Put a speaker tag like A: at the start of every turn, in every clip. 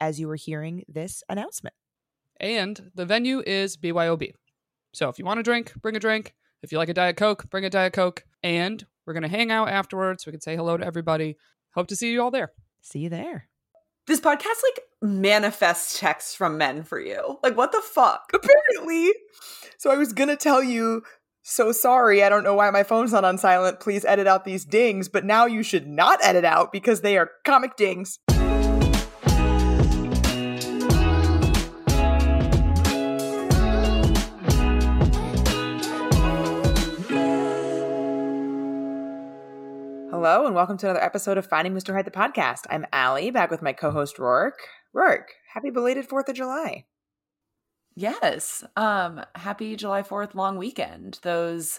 A: as you were hearing this announcement.
B: And the venue is BYOB. So if you want a drink, bring a drink. If you like a Diet Coke, bring a Diet Coke. And we're going to hang out afterwards. We can say hello to everybody. Hope to see you all there.
A: See you there.
C: This podcast like manifests texts from men for you. Like what the fuck? Apparently. So I was going to tell you so sorry. I don't know why my phone's not on silent. Please edit out these dings, but now you should not edit out because they are comic dings. Hello, and welcome to another episode of Finding Mr. Height, the podcast. I'm Allie, back with my co host, Rourke. Rourke, happy belated 4th of July.
D: Yes. Um, happy July 4th long weekend. Those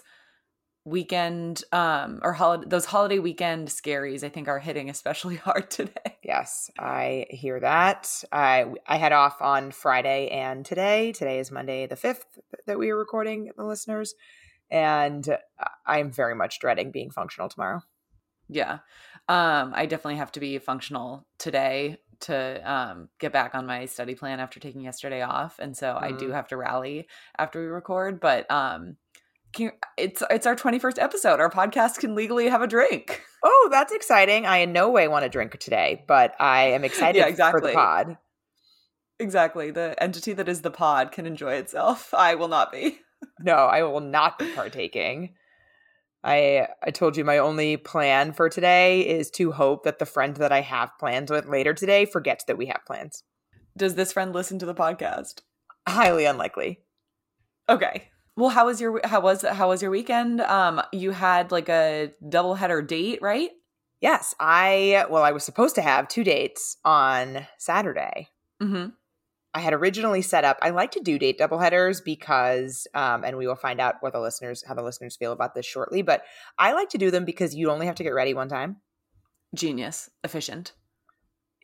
D: weekend um or holiday those holiday weekend scaries I think are hitting especially hard today.
C: Yes, I hear that. I I head off on Friday and today. Today is Monday the 5th that we are recording the listeners and I'm very much dreading being functional tomorrow.
D: Yeah. Um, I definitely have to be functional today to um, get back on my study plan after taking yesterday off. And so mm. I do have to rally after we record, but um, can, it's it's our 21st episode. Our podcast can legally have a drink.
C: Oh, that's exciting. I in no way want to drink today, but I am excited yeah, exactly. for the pod.
D: Exactly. The entity that is the pod can enjoy itself. I will not be.
C: no, I will not be partaking. I I told you my only plan for today is to hope that the friend that I have plans with later today forgets that we have plans.
D: Does this friend listen to the podcast?
C: Highly unlikely.
D: Okay. Well, how was your how was how was your weekend? Um you had like a double header date, right?
C: Yes, I well I was supposed to have two dates on Saturday.
D: hmm
C: I had originally set up. I like to do date doubleheaders because, um, and we will find out what the listeners, how the listeners feel about this shortly. But I like to do them because you only have to get ready one time.
D: Genius, efficient.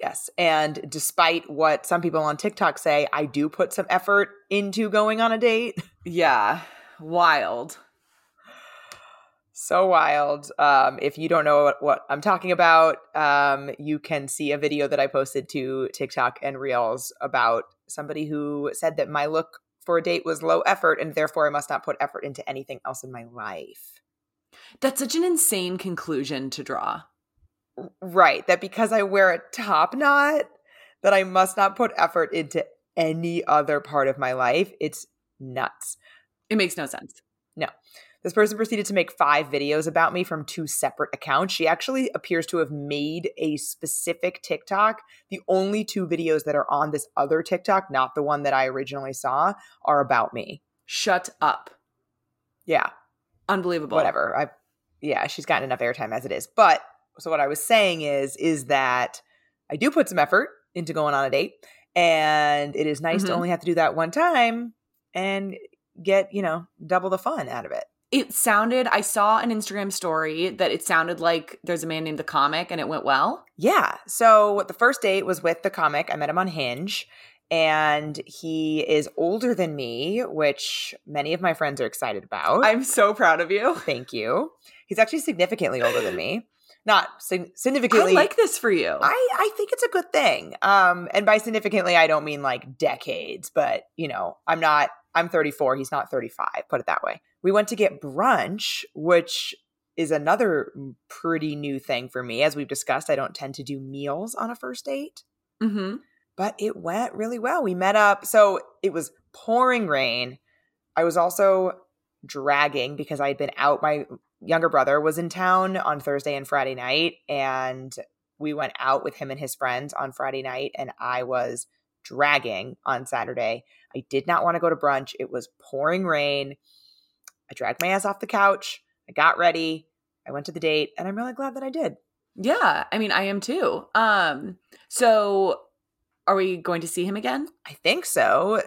C: Yes, and despite what some people on TikTok say, I do put some effort into going on a date.
D: Yeah, wild
C: so wild. Um, if you don't know what, what I'm talking about, um, you can see a video that I posted to TikTok and Reels about somebody who said that my look for a date was low effort and therefore I must not put effort into anything else in my life.
D: That's such an insane conclusion to draw.
C: Right. That because I wear a top knot, that I must not put effort into any other part of my life. It's nuts.
D: It makes no sense.
C: No. This person proceeded to make five videos about me from two separate accounts. She actually appears to have made a specific TikTok. The only two videos that are on this other TikTok, not the one that I originally saw, are about me.
D: Shut up.
C: Yeah.
D: Unbelievable.
C: Whatever. I yeah, she's gotten enough airtime as it is. But so what I was saying is is that I do put some effort into going on a date and it is nice mm-hmm. to only have to do that one time and get, you know, double the fun out of it
D: it sounded i saw an instagram story that it sounded like there's a man named the comic and it went well.
C: Yeah. So the first date was with the comic. I met him on hinge and he is older than me which many of my friends are excited about.
D: I'm so proud of you.
C: Thank you. He's actually significantly older than me. Not significantly
D: I like this for you.
C: I i think it's a good thing. Um and by significantly i don't mean like decades but you know i'm not i'm 34 he's not 35 put it that way we went to get brunch, which is another pretty new thing for me. As we've discussed, I don't tend to do meals on a first date.
D: Mm-hmm.
C: But it went really well. We met up. So it was pouring rain. I was also dragging because I had been out. My younger brother was in town on Thursday and Friday night. And we went out with him and his friends on Friday night. And I was dragging on Saturday. I did not want to go to brunch. It was pouring rain. I dragged my ass off the couch. I got ready. I went to the date, and I'm really glad that I did.
D: Yeah, I mean, I am too. Um, so Are we going to see him again?
C: I think so.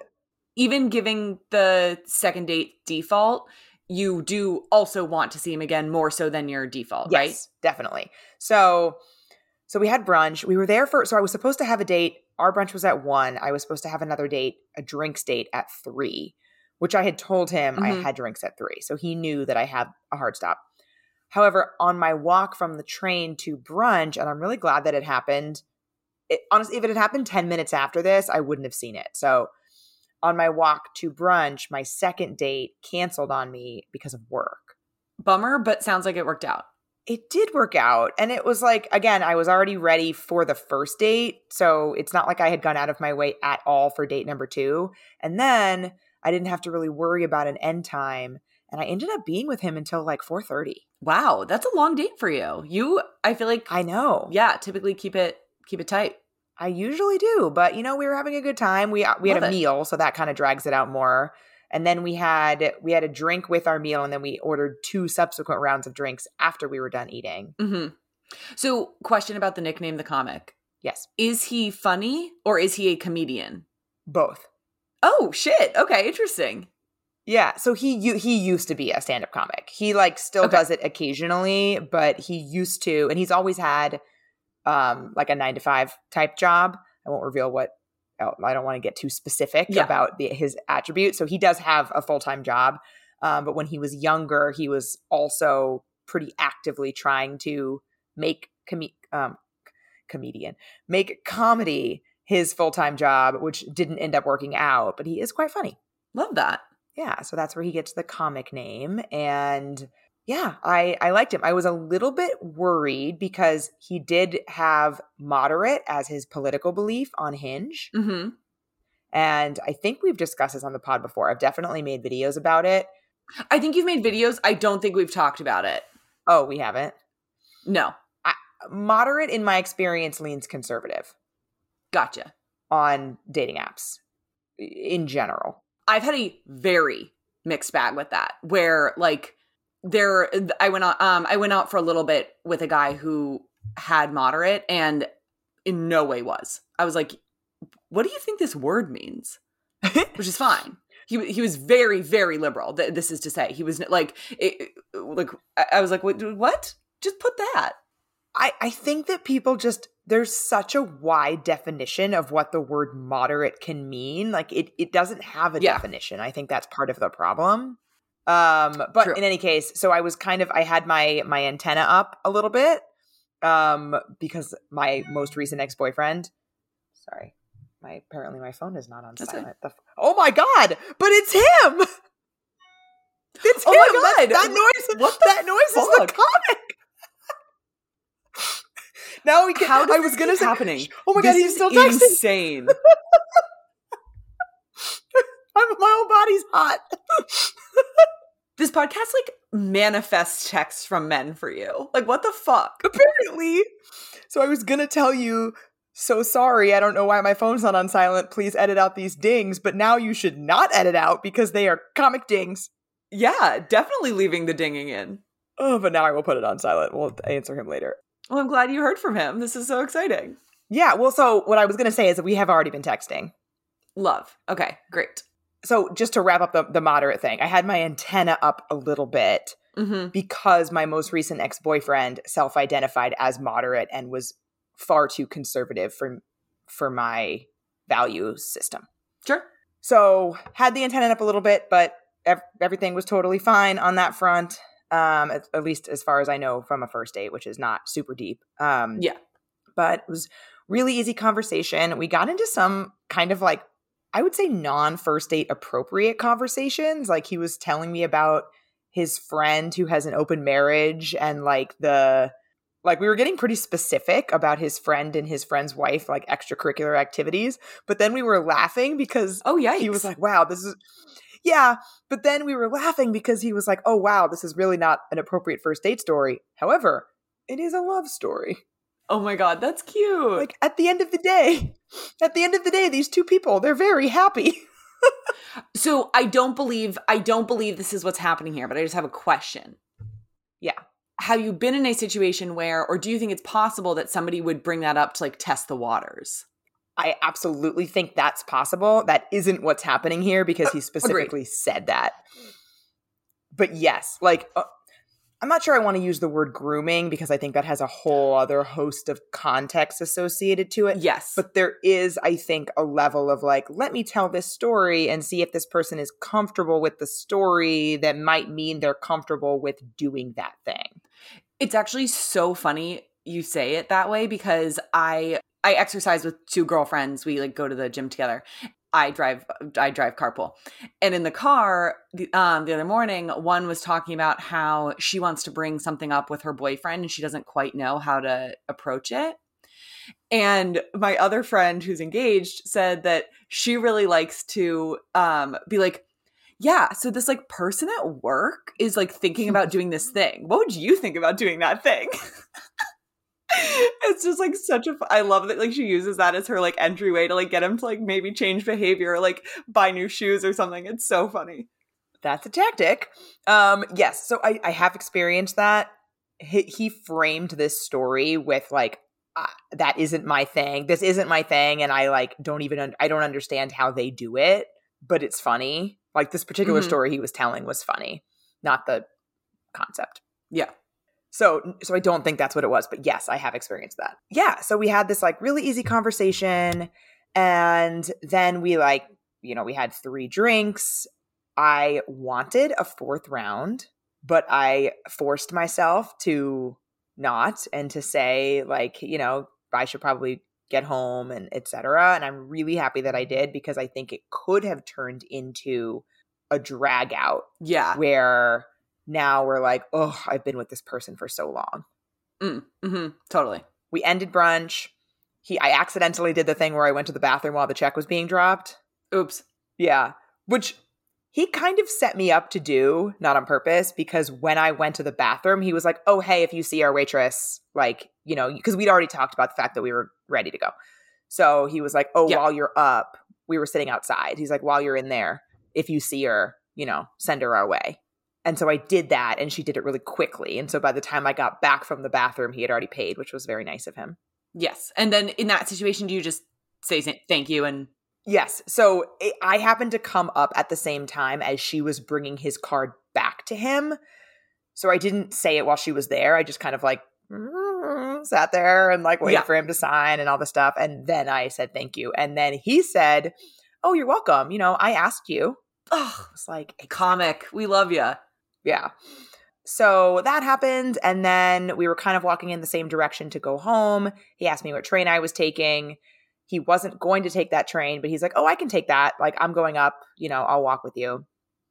D: Even giving the second date default, you do also want to see him again more so than your default,
C: yes,
D: right?
C: definitely. So, so we had brunch. We were there for. So I was supposed to have a date. Our brunch was at one. I was supposed to have another date, a drinks date at three, which I had told him I
D: Mhm.
C: had drinks at three, so he knew that I had a hard stop. However, on my walk from the train to brunch, and I'm really glad that it happened. It, honestly, if it had happened 10 minutes after this, I wouldn't have seen it. So on my walk to brunch, my second date canceled on me because of work.
D: Bummer, but sounds like it worked out.
C: It did work out. And it was like, again, I was already ready for the first date. So it's not like I had gone out of my way at all for date number two. And then I didn't have to really worry about an end time. And I ended up being with him until like 4:30.
D: Wow, that's a long date for you. You, I feel like,
C: I know.
D: yeah, typically keep it keep it tight.
C: I usually do, but you know, we were having a good time. We we had a
D: it.
C: meal, so that kind of drags it out more. And then we had we had a drink with our meal, and then we ordered two subsequent rounds of drinks after we were done eating.
D: hmm So, question about the nickname, the comic.
C: Yes,
D: Is he funny or is he a comedian?
C: both.
D: Oh shit! Okay, interesting.
C: Yeah, so he he used to be a stand-up comic. He like still
D: Okay.
C: does it occasionally, but he used to and he's always had um like a 9 to 5 type job. I won't reveal what oh, I don't want to get too specific
D: Yeah.
C: about the, his attributes. So he does have a full-time job. Um, but when he was younger, he was also pretty actively trying to make com- um, comedian, make comedy his full-time job, which didn't end up working out, but he is quite funny.
D: Love that.
C: yeah so that's where he gets the comic name and yeah i i liked him. I was a little bit worried because he did have moderate as his political belief on hinge.
D: Hmm
C: and i think we've discussed this on the pod before. I've definitely made videos about it.
D: I think you've made videos. I don't think we've talked about it.
C: oh we haven't?
D: No,
C: moderate in my experience leans conservative
D: gotcha.
C: on dating apps in general
D: I've had a very mixed bag with that where like there I went out um I went out for a little bit with a guy who had moderate and in no way was. I was like what do you think this word means? Which is fine. He he was very very liberal. Th- This is to say he was like it, like I was like what what? Just put that.
C: I, I think that people just there's such a wide definition of what the word moderate can mean. Like it it doesn't have a
D: Yeah.
C: definition. I think that's part of the problem. Um but
D: True.
C: in any case, so I was kind of I had my my antenna up a little bit um because my most recent ex-boyfriend sorry. My apparently my phone is not on
D: That's
C: silent. The f- oh my god, but it's him. It's
D: Oh
C: him.
D: my
C: That-
D: God.
C: That, noise
D: What
C: that noise is the comic. Now we can
D: How
C: I was gonna
D: keep
C: say
D: happening?
C: Oh my god, he's still texting.
D: insane.
C: I'm, my whole body's hot.
D: this podcast like manifests texts from men for you. Like what the fuck?
C: Apparently. So I was gonna tell you, so sorry, I don't know why my phone's not on silent. Please edit out these dings, but now you should not edit out because they are comic dings.
D: Yeah, definitely leaving the dinging in.
C: Oh, but now I will put it on silent. We'll answer him later.
D: Well, I'm glad you heard from him. This is so exciting.
C: Yeah, well, so what I was gonna say is that we have already been texting.
D: Love. Okay, great.
C: So just to wrap up the, the moderate thing, I had my antenna up a little bit
D: Mm-hmm.
C: because my most recent ex-boyfriend self-identified as moderate and was far too conservative for for my value system.
D: Sure.
C: So had the antenna up a little bit, but ev- everything was totally fine on that front. Um, at, at least as far as I know from a first date, which is not super deep. Um,
D: Yeah.
C: but it was really easy conversation. We got into some kind of like I would say non first date appropriate conversations. Like he was telling me about his friend who has an open marriage and like the like we were getting pretty specific about his friend and his friend's wife like extracurricular activities but then we were laughing because
D: Oh yeah.
C: he was like wow this is yeah but then we were laughing because he was like oh wow this is really not an appropriate first date story however it is a love story
D: "Oh my god, that's cute."
C: like at the end of the day at the end of the day these two people they're very happy
D: so I don't believe I don't believe this is what's happening here, but I just have a question.
C: Yeah.
D: Have you been in a situation where, or do you think it's possible that somebody would bring that up to like test the waters?
C: I absolutely think that's possible. That isn't what's happening here because he specifically said that. But yes, like uh, I'm not sure I want to use the word grooming because I think that has a whole other host of context associated to it.
D: Yes.
C: But there is, I think, a level of like, let me tell this story and see if this person is comfortable with the story that might mean they're comfortable with doing that thing.
D: It's actually so funny you say it that way because I I exercise with two girlfriends. We like go to the gym together. I drive I drive carpool. And in the car um, the other morning, one was talking about how she wants to bring something up with her boyfriend and she doesn't quite know how to approach it. And my other friend who's engaged said that she really likes to um, be like, yeah, so this like person at work is like thinking about doing this thing. What would you think about doing that thing? it's just like such a I love that like she uses that as her like entryway to like get him to like maybe change behavior or like buy new shoes or something. It's so funny.
C: That's a tactic. Um yes, so I I have experienced that. He, he framed this story with like uh, that isn't my thing. This isn't my thing and I like don't even un- I don't understand how they do it, but it's funny. Like this particular
D: Mhm.
C: story he was telling was funny, not the concept.
D: Yeah.
C: So so I don't think that's what it was, but yes, I have experienced that. Yeah, so we had this like really easy conversation and then we like, you know, we had 3 drinks. I wanted a fourth round, but I forced myself to not and to say like, you know, I should probably get home and etc. And I'm really happy that I did because I think it could have turned into a drag out
D: Yeah.
C: where now we're like, oh, I've been with this person for so long.
D: Mm, hmm Totally.
C: We ended brunch. He, I accidentally did the thing where I went to the bathroom while the check was being dropped.
D: Oops.
C: Yeah, which he kind of set me up to do, not on purpose, because when I went to the bathroom, he was like, oh, hey, if you see our waitress, like, you know, because we'd already talked about the fact that we were ready to go. So he was like, oh,
D: Yeah.
C: while you're up, we were sitting outside. He's like, while you're in there, if you see her, you know, send her our way. And so I did that, and she did it really quickly. And so by the time I got back from the bathroom, he had already paid, which was very nice of him.
D: Yes. And then in that situation, do you just say thank you and
C: Yes. So it, I happened to come up at the same time as she was bringing his card back to him. So I didn't say it while she was there. I just kind of like mm, sat there and like waited
D: Yeah.
C: for him to sign and all the stuff. And then I said thank you. And then he said, Oh, you're welcome. You know, I asked you.
D: oh,
C: I was like,
D: comic. We love you.
C: Yeah. So that happened. And then we were kind of walking in the same direction to go home. He asked me what train I was taking. He wasn't going to take that train, but he's like, Oh, I can take that. Like, I'm going up. You know, I'll walk with you.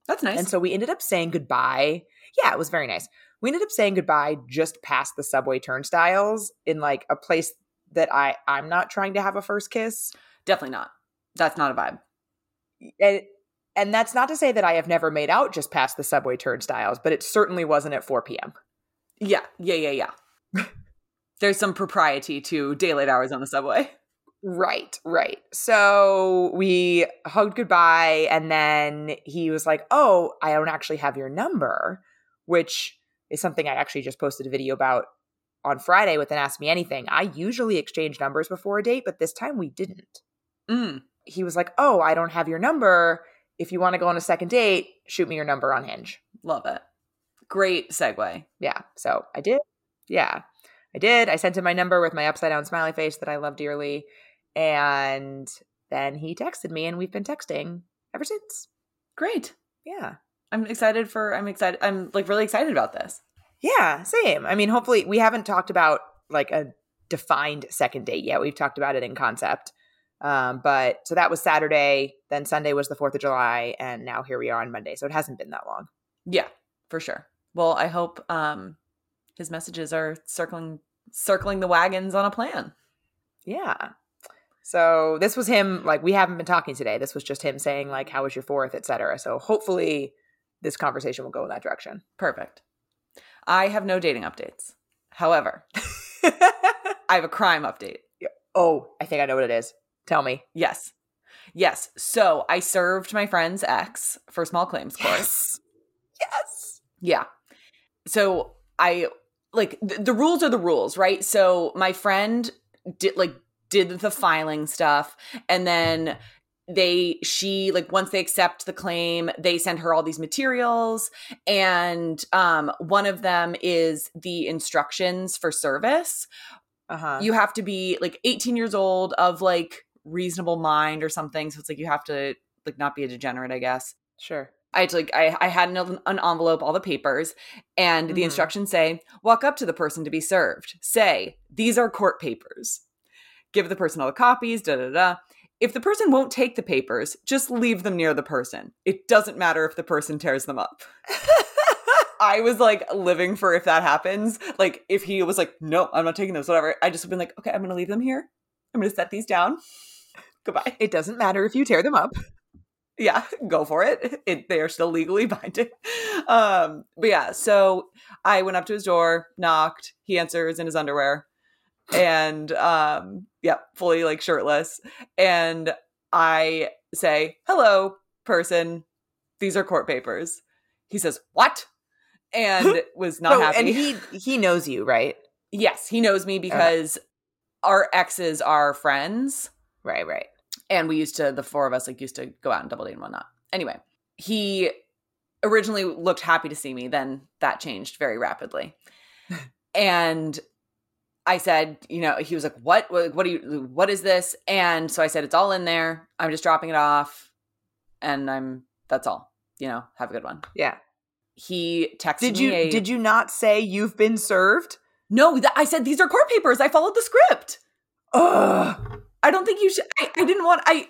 D: That's nice.
C: And so we ended up saying goodbye. Yeah, it was very nice. We ended up saying goodbye just past the subway turnstiles in like a place that I I'm not trying to have a first kiss.
D: Definitely not. That's not a vibe.
C: And and that's not to say that I have never made out just past the subway turnstiles, but it certainly wasn't at 4 p.m.
D: Yeah. Yeah. Yeah. Yeah. There's some propriety to daylight hours on the subway.
C: Right, right. So we hugged goodbye, and then he was like, Oh, I don't actually have your number, which is something I actually just posted a video about on Friday with an Ask Me Anything. I usually exchange numbers before a date, but this time we didn't.
D: Mm.
C: He was like, Oh, I don't have your number. If you want to go on a second date, shoot me your number on Hinge.
D: Love it. Great segue.
C: Yeah. So I did. Yeah. I did. I sent him my number with my upside down smiley face that I love dearly. And then he texted me, and we've been texting ever since.
D: Great.
C: Yeah.
D: I'm excited for. I'm excited. I'm like really excited about this.
C: Yeah. Same. I mean, hopefully, we haven't talked about like a defined second date yet. We've talked about it in concept. Um, but so that was Saturday. Then Sunday was the 4th of July. And now here we are on Monday. So it hasn't been that long.
D: Yeah, for sure. Well, I hope um his messages are circling circling the wagons on a plan.
C: Yeah. So this was him, like, we haven't been talking today. This was just him saying, like, how was your fourth, et cetera. So hopefully this conversation will go in that direction.
D: Perfect. I have no dating updates. However, I have a crime update.
C: oh, I think I know what it is. Tell me.
D: Yes. Yes. So I served my friend's ex for small claims court.
C: Yes. Yes.
D: Yeah. So I like th- the rules are the rules, right? So my friend did like did the filing stuff and then they she like once they accept the claim they send her all these materials and um one of them is the instructions for service
C: Uh-huh.
D: you have to be like 18 years old of like reasonable mind or something so it's like you have to like not be a degenerate i guess
C: sure.
D: I had to like I, I had an, an envelope, all the papers, and the
C: Mhm.
D: instructions say, walk up to the person to be served. Say, these are court papers. Give the person all the copies, da da da. If the person won't take the papers, just leave them near the person. It doesn't matter if the person tears them up. I was like living for if that happens. Like if he was like, no, I'm not taking those, whatever. I just would been like, okay, I'm gonna leave them here. I'm gonna set these down. Goodbye.
C: it doesn't matter if you tear them up.
D: yeah go for it. it they are still legally binding um but yeah so i went up to his door knocked he answers in his underwear and um yeah fully like shirtless and i say hello person these are court papers he says what and was not
C: Oh,
D: happy
C: And he he knows you, right?
D: yes he knows me because our exes are friends
C: Right, right.
D: And we used to the four of us like used to go out and double date and whatnot. Anyway he originally looked happy to see me then that changed very rapidly. And i said you know he was like what? What, what do you what is this? And so i said it's all in there. I'm just dropping it off. And i'm that's all. You know have a good one.
C: Yeah.
D: he texted
C: Did
D: me
C: you
D: a-
C: did you not say you've been served?
D: no th- i said these are court papers. I followed the script.
C: Ugh.
D: I don't think you should. I, I didn't want. I,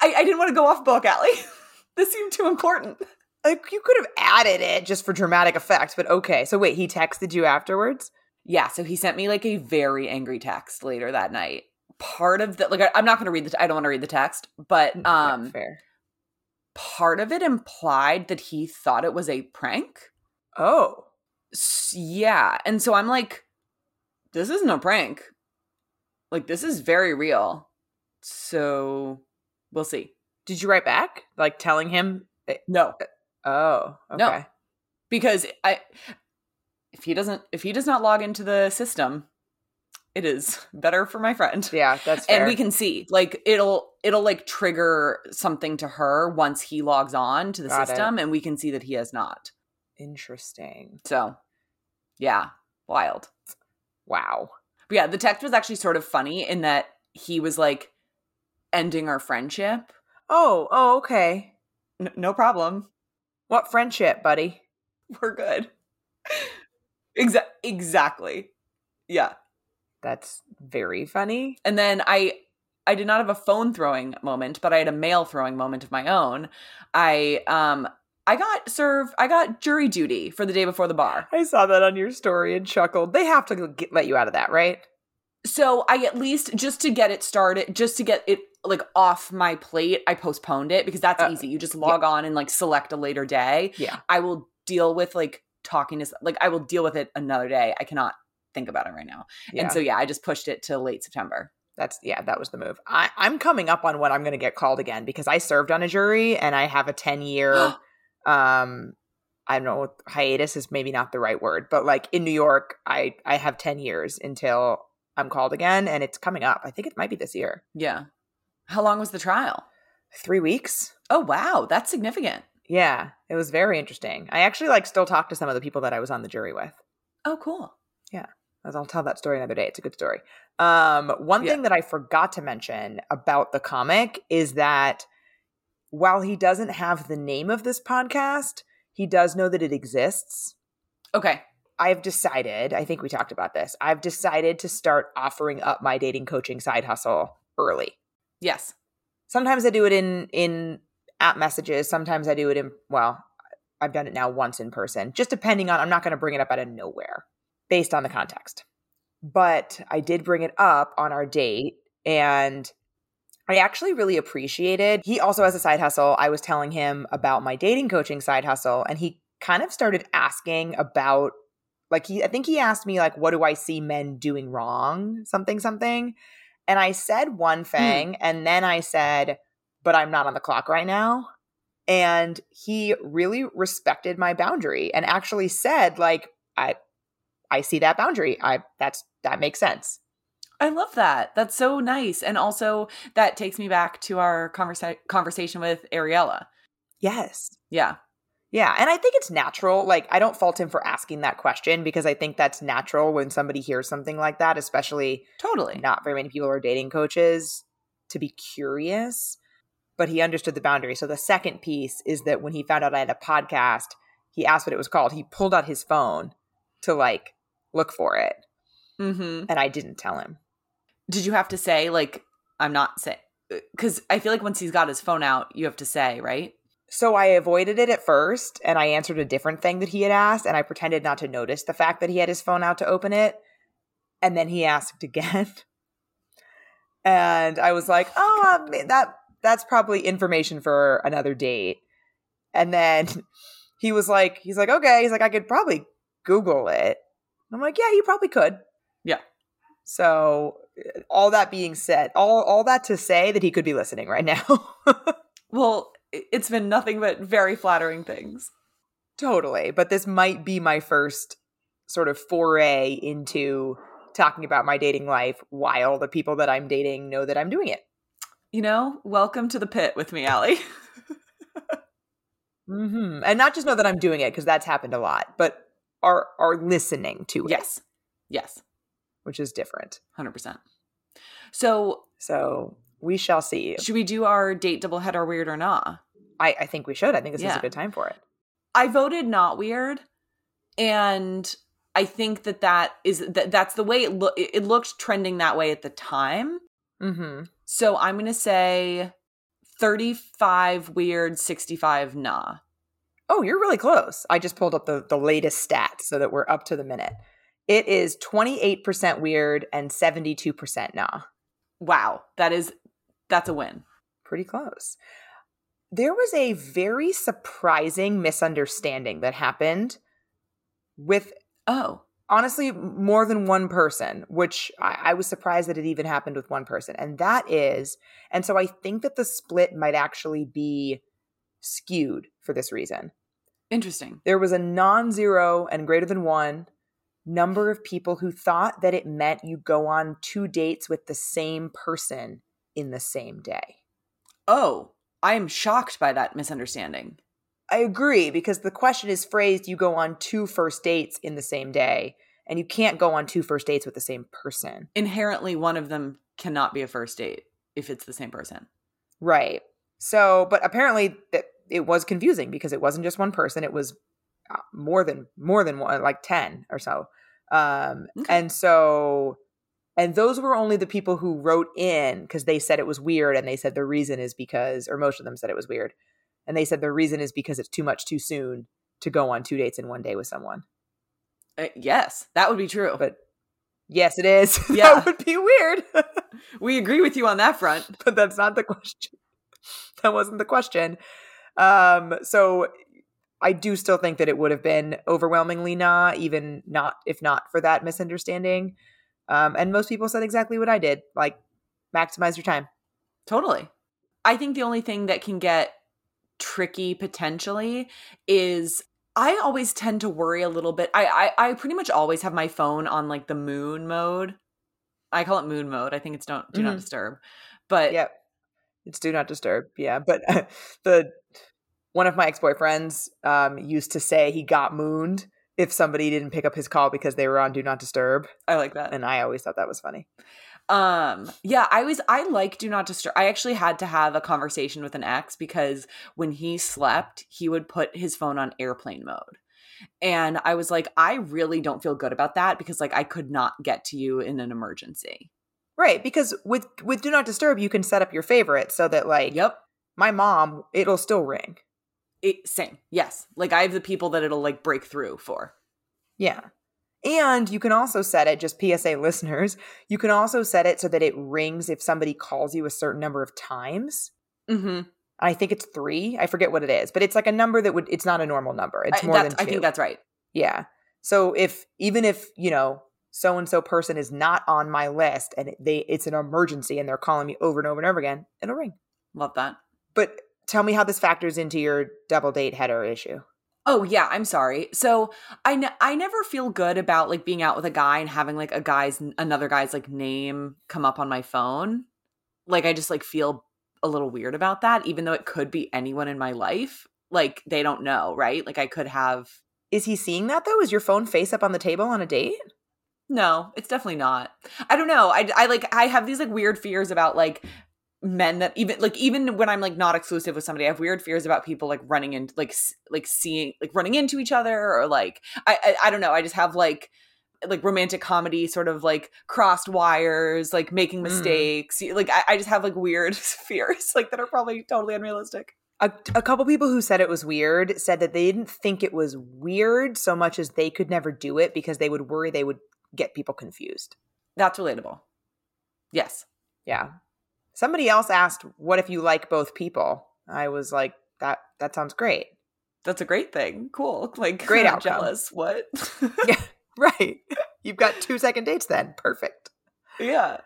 D: I I didn't want to go off book, Allie. this seemed too important.
C: Like you could have added it just for dramatic effect, but okay. So wait, he texted you afterwards?
D: Yeah. So he sent me like a very angry text later that night. Part of the like, I, I'm not going to read the. I don't want to read the text, but
C: Yeah,
D: um,
C: fair.
D: part of it implied that he thought it was a prank.
C: Oh.
D: S- yeah, and so I'm like, this isn't a prank. Like this is very real. So we'll see.
C: Did you write back? Like telling him eh,
D: No, eh,
C: Oh,
D: No.
C: okay.
D: because I if he doesn't if he does not log into the system, it is better for my friend.
C: Yeah, that's fair.
D: And we can see like it'll it'll like trigger something to her once he logs on to the
C: Got it.
D: system and we can see that he has not.
C: Interesting.
D: So, yeah, wild.
C: Wow.
D: But yeah, the text was actually sort of funny in that he was like ending our friendship.
C: Oh, oh, okay.
D: N- no problem.
C: What friendship, buddy?
D: We're good. Exa- exactly. Yeah.
C: That's very funny.
D: And then I I did not have a phone throwing moment, but I had a mail throwing moment of my own. I um I got serve I got jury duty for the day before the bar.
C: I saw that on your story and chuckled. They have to get, let you out of that, right?
D: So I at least just to get it started, just to get it like off my plate, I postponed it because that's
C: Uh,
D: easy. You just log on and like select a later day.
C: Yeah.
D: I will deal with like talking to like I will deal with it another day. I cannot think about it right now.
C: Yeah.
D: And so yeah, I just pushed it to late September.
C: That's yeah, that was the move. I, I'm coming up on when I'm going to get called again because I served on a jury and I have a 10 year. um, I don't know, hiatus is maybe not the right word, but like in New York, I I have 10 years until I'm called again, and it's coming up. I think it might be this year.
D: Yeah. How long was the trial?
C: Three weeks.
D: Oh wow, that's significant.
C: Yeah, it was very interesting. I actually like still talk to some of the people that I was on the jury with.
D: Oh cool. Yeah.
C: I'll tell that story another day. It's a good story. Um, one
D: Yeah.
C: thing that I forgot to mention about the comic is that while he doesn't have the name of this podcast, he does know that it exists.
D: Okay.
C: I've decided, I think we talked about this. I've decided to start offering up my dating coaching side hustle early.
D: Yes.
C: Sometimes I do it in in app messages, sometimes I do it in well, I've done it now once in person. Just depending on I'm not going to bring it up out of nowhere based on the context. But I did bring it up on our date and I actually really appreciated. He also has a side hustle. I was telling him about my dating coaching side hustle and he kind of started asking about like he I think he asked me like what do I see men doing wrong? Something something. And I said one hmm. thing and then I said but I'm not on the clock right now. And he really respected my boundary and actually said like I I see that boundary. I that's that makes sense.
D: I love that. That's so nice. And also, that takes me back to our conversa- conversation with Ariella.
C: Yes.
D: Yeah.
C: Yeah. And I think it's natural. Like, I don't fault him for asking that question because I think that's natural when somebody hears something like that, especially
D: Totally.
C: not very many people are dating coaches, to be curious. But he understood the boundary. So the second piece is that when he found out I had a podcast, he asked what it was called. He pulled out his phone to like look for it.
D: Mm-hmm.
C: And I didn't tell him.
D: Did you have to say, like, I'm not saying, because I feel like once he's got his phone out, you have to say, right?
C: So I avoided it at first and I answered a different thing that he had asked and I pretended not to notice the fact that he had his phone out to open it. And then he asked again. and I was like, "Oh, um, that that's probably information for another date." And then he was like, he's like, "Okay." He's like, "I could probably Google it." I'm like, "Yeah, you probably could."
D: Yeah.
C: So all that being said, all all that to say that he could be listening right now.
D: Well, it's been nothing but very flattering things.
C: Totally. But this might be my first sort of foray into talking about my dating life while the people that I'm dating know that I'm doing it.
D: You know, welcome to the pit with me, Allie.
C: hmm And not just know that I'm doing it because that's happened a lot, but are are listening to it,
D: yes. Yes.
C: which is different.
D: 100%. So,
C: So we shall see.
D: should we do our date double header weird or not?
C: I, I think we should. I think this is a good time for it.
D: I voted not weird, and I think that that is that that's the way it look. It looked trending that way at the time.
C: hmm
D: So I'm gonna say thirty-five weird, sixty-five nah.
C: Oh, you're really close. I just pulled up the, the latest stats so that we're up to the minute. It is 28% weird and 72% nah.
D: Wow, that is that's a win.
C: pretty close. There was a very surprising misunderstanding that happened with
D: Oh,
C: honestly more than one person, which I, I was surprised that it even happened with one person. And that is, and so I think that the split might actually be skewed for this reason.
D: interesting.
C: There was a non zero and greater than one number of people who thought that it meant you go on two dates with the same person in the same day.
D: Oh, I am shocked by that misunderstanding.
C: I agree because the question is phrased you go on two first dates in the same day and you can't go on two first dates with the same person.
D: Inherently, one of them cannot be a first date if it's the same person.
C: Right. So, but apparently that it was confusing because it wasn't just one person, it was uh, more than more than one like 10 or so. Um
D: Okay.
C: and so and those were only the people who wrote in because they said it was weird and they said the reason is because or most of them said it was weird. And they said the reason is because it's too much too soon to go on two dates in one day with someone.
D: Uh, yes, that would be true.
C: But yes, it is.
D: Yeah.
C: that would be weird.
D: we agree with you on that front.
C: but that's not the question. That wasn't the question. Um, so I do still think that it would have been overwhelmingly nah, even not if not for that misunderstanding. Um, and most people said exactly what I did, like maximize your time.
D: Totally. I think the only thing that can get tricky potentially is I always tend to worry a little bit. I, I I pretty much always have my phone on like the moon mode. I call it moon mode. I think it's don't do not
C: Mhm.
D: disturb. But
C: Yep. It's do not disturb. Yeah. But the one of my ex-boyfriends um used to say he got mooned if somebody didn't pick up his call because they were on do not disturb.
D: I like that.
C: And I always thought that was funny.
D: Um, yeah, I was I like do not disturb. I actually had to have a conversation with an ex because when he slept, he would put his phone on airplane mode. And I was like, I really don't feel good about that because like I could not get to you in an emergency.
C: Right, because with with do not disturb you can set up your favorite so that like
D: Yep.
C: my mom it'll still ring.
D: It, same. Yes. Like I have the people that it'll like break through for.
C: Yeah. And you can also set it just PSA listeners, you can also set it so that it rings if somebody calls you a certain number of times.
D: Mm-hmm.
C: I think it's 3. I forget what it is, but it's like a number that would it's not a normal number. It's more
D: that's-
C: than 2.
D: I think that's right.
C: Yeah. So if even if, you know, so and so person is not on my list and they it's an emergency and they're calling me over and over and over again, it'll ring.
D: Love that.
C: But tell me how this factors into your double date header issue.
D: Oh yeah, I'm sorry. So I ne- I never feel good about like being out with a guy and having like a guy's another guy's like name come up on my phone. Like I just like feel a little weird about that even though it could be anyone in my life. Like they don't know, right? Like I could have
C: Is he seeing that though? Is your phone face up on the table on a date?
D: No, it's definitely not. I don't know. I I like I have these like weird fears about like men that even like even when I'm like not exclusive with somebody, I have weird fears about people like running into like like seeing like running into each other or like I, I I don't know. I just have like like romantic comedy sort of like crossed wires, like making
C: Mm.
D: mistakes. Like I, I just have like weird fears like that are probably totally unrealistic.
C: A, a couple people who said it was weird said that they didn't think it was weird so much as they could never do it because they would worry they would get people confused.
D: That's relatable. Yes.
C: Yeah. Somebody else asked, "What if you like both people?" I was like, "That that sounds great."
D: That's a great thing. Cool. Like
C: Great
D: I'm
C: outcome.
D: jealous. What?
C: Yeah, right. You've got two second dates then. Perfect.
D: Yeah.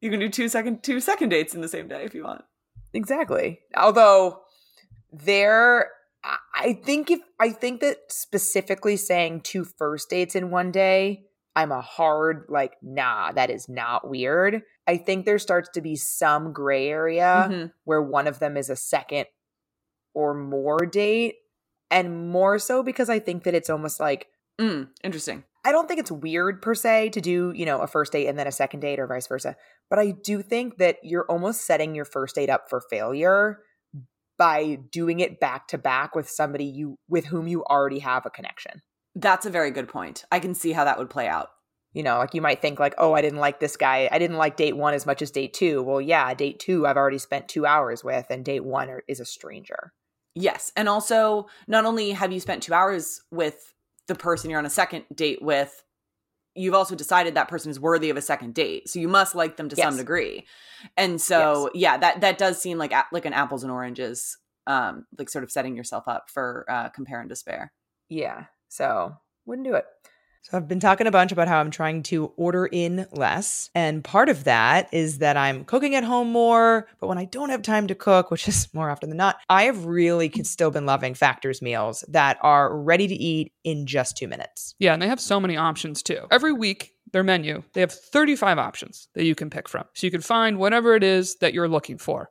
D: You can do two second two second dates in the same day if you want.
C: Exactly. Although there I- I think if I think that specifically saying two first dates in one day, I'm a hard like nah, that is not weird. I think there starts to be some gray area
D: Mhm.
C: where one of them is a second or more date and more so because I think that it's almost like
D: Mm, interesting.
C: I don't think it's weird per se to do, you know, a first date and then a second date or vice versa. But I do think that you're almost setting your first date up for failure by doing it back to back with somebody you with whom you already have a connection.
D: That's a very good point. I can see how that would play out.
C: You know, like you might think like, "Oh, I didn't like this guy. I didn't like date 1 as much as date 2." Well, yeah, date 2 I've already spent 2 hours with and date 1 are, is a stranger.
D: Yes. And also, not only have you spent two hours with the person you're on a second date with, you've also decided that person is worthy of a second date. So you must like them to some degree. And so, yeah, that that does seem like like an apples and oranges, um, like sort of setting yourself up for uh, compare and despair.
C: Yeah. So, wouldn't do it.
A: So I've been talking a bunch about how I'm trying to order in less. And part of that is that I'm cooking at home more. But when I don't have time to cook, which is more often than not, I have really con- still been loving Factor's meals that are ready to eat in just two minutes.
B: Yeah, and they have so many options too. Every week, their menu, they have 35 options that you can pick from. So you can find whatever it is that you're looking for.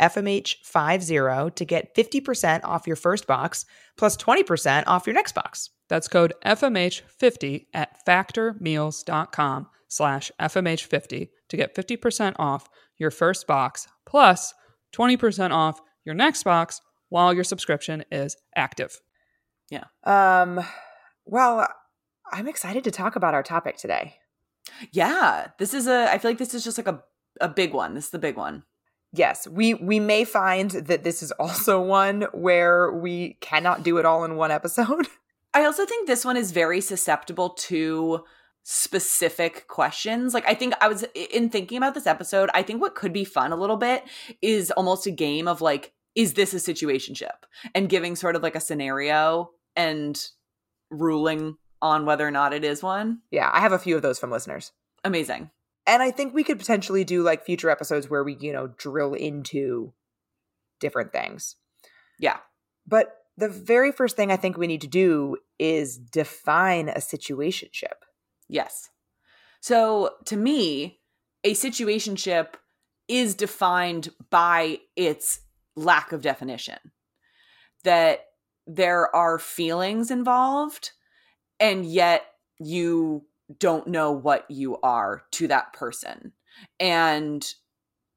A: FMH50 to get 50% off your first box plus 20% off your next box.
B: That's code FMH50 at factormeals.com slash FMH50 to get 50% off your first box plus 20% off your next box while your subscription is active. Yeah.
C: Um well, I'm excited to talk about our topic today.
D: Yeah, this is a. I feel like this is just like a a big one. This is the big one.
C: Yes we we may find that this is also one where we cannot do it all in one episode
D: I also think this one is very susceptible to specific questions. Like I think I was in thinking about this episode, I think what could be fun a little bit is almost a game of like is this a situationship and giving sort of like a scenario and ruling on whether or not it is one.
C: yeah i have a few of those from listeners
D: Amazing.
C: And i think we could potentially do like future episodes where we you know drill into different things
D: Yeah.
C: but the very first thing i think we need to do is define a situationship
D: Yes. So to me, a situationship is defined by its lack of definition. That there are feelings involved, and yet you don't know what you are to that person. And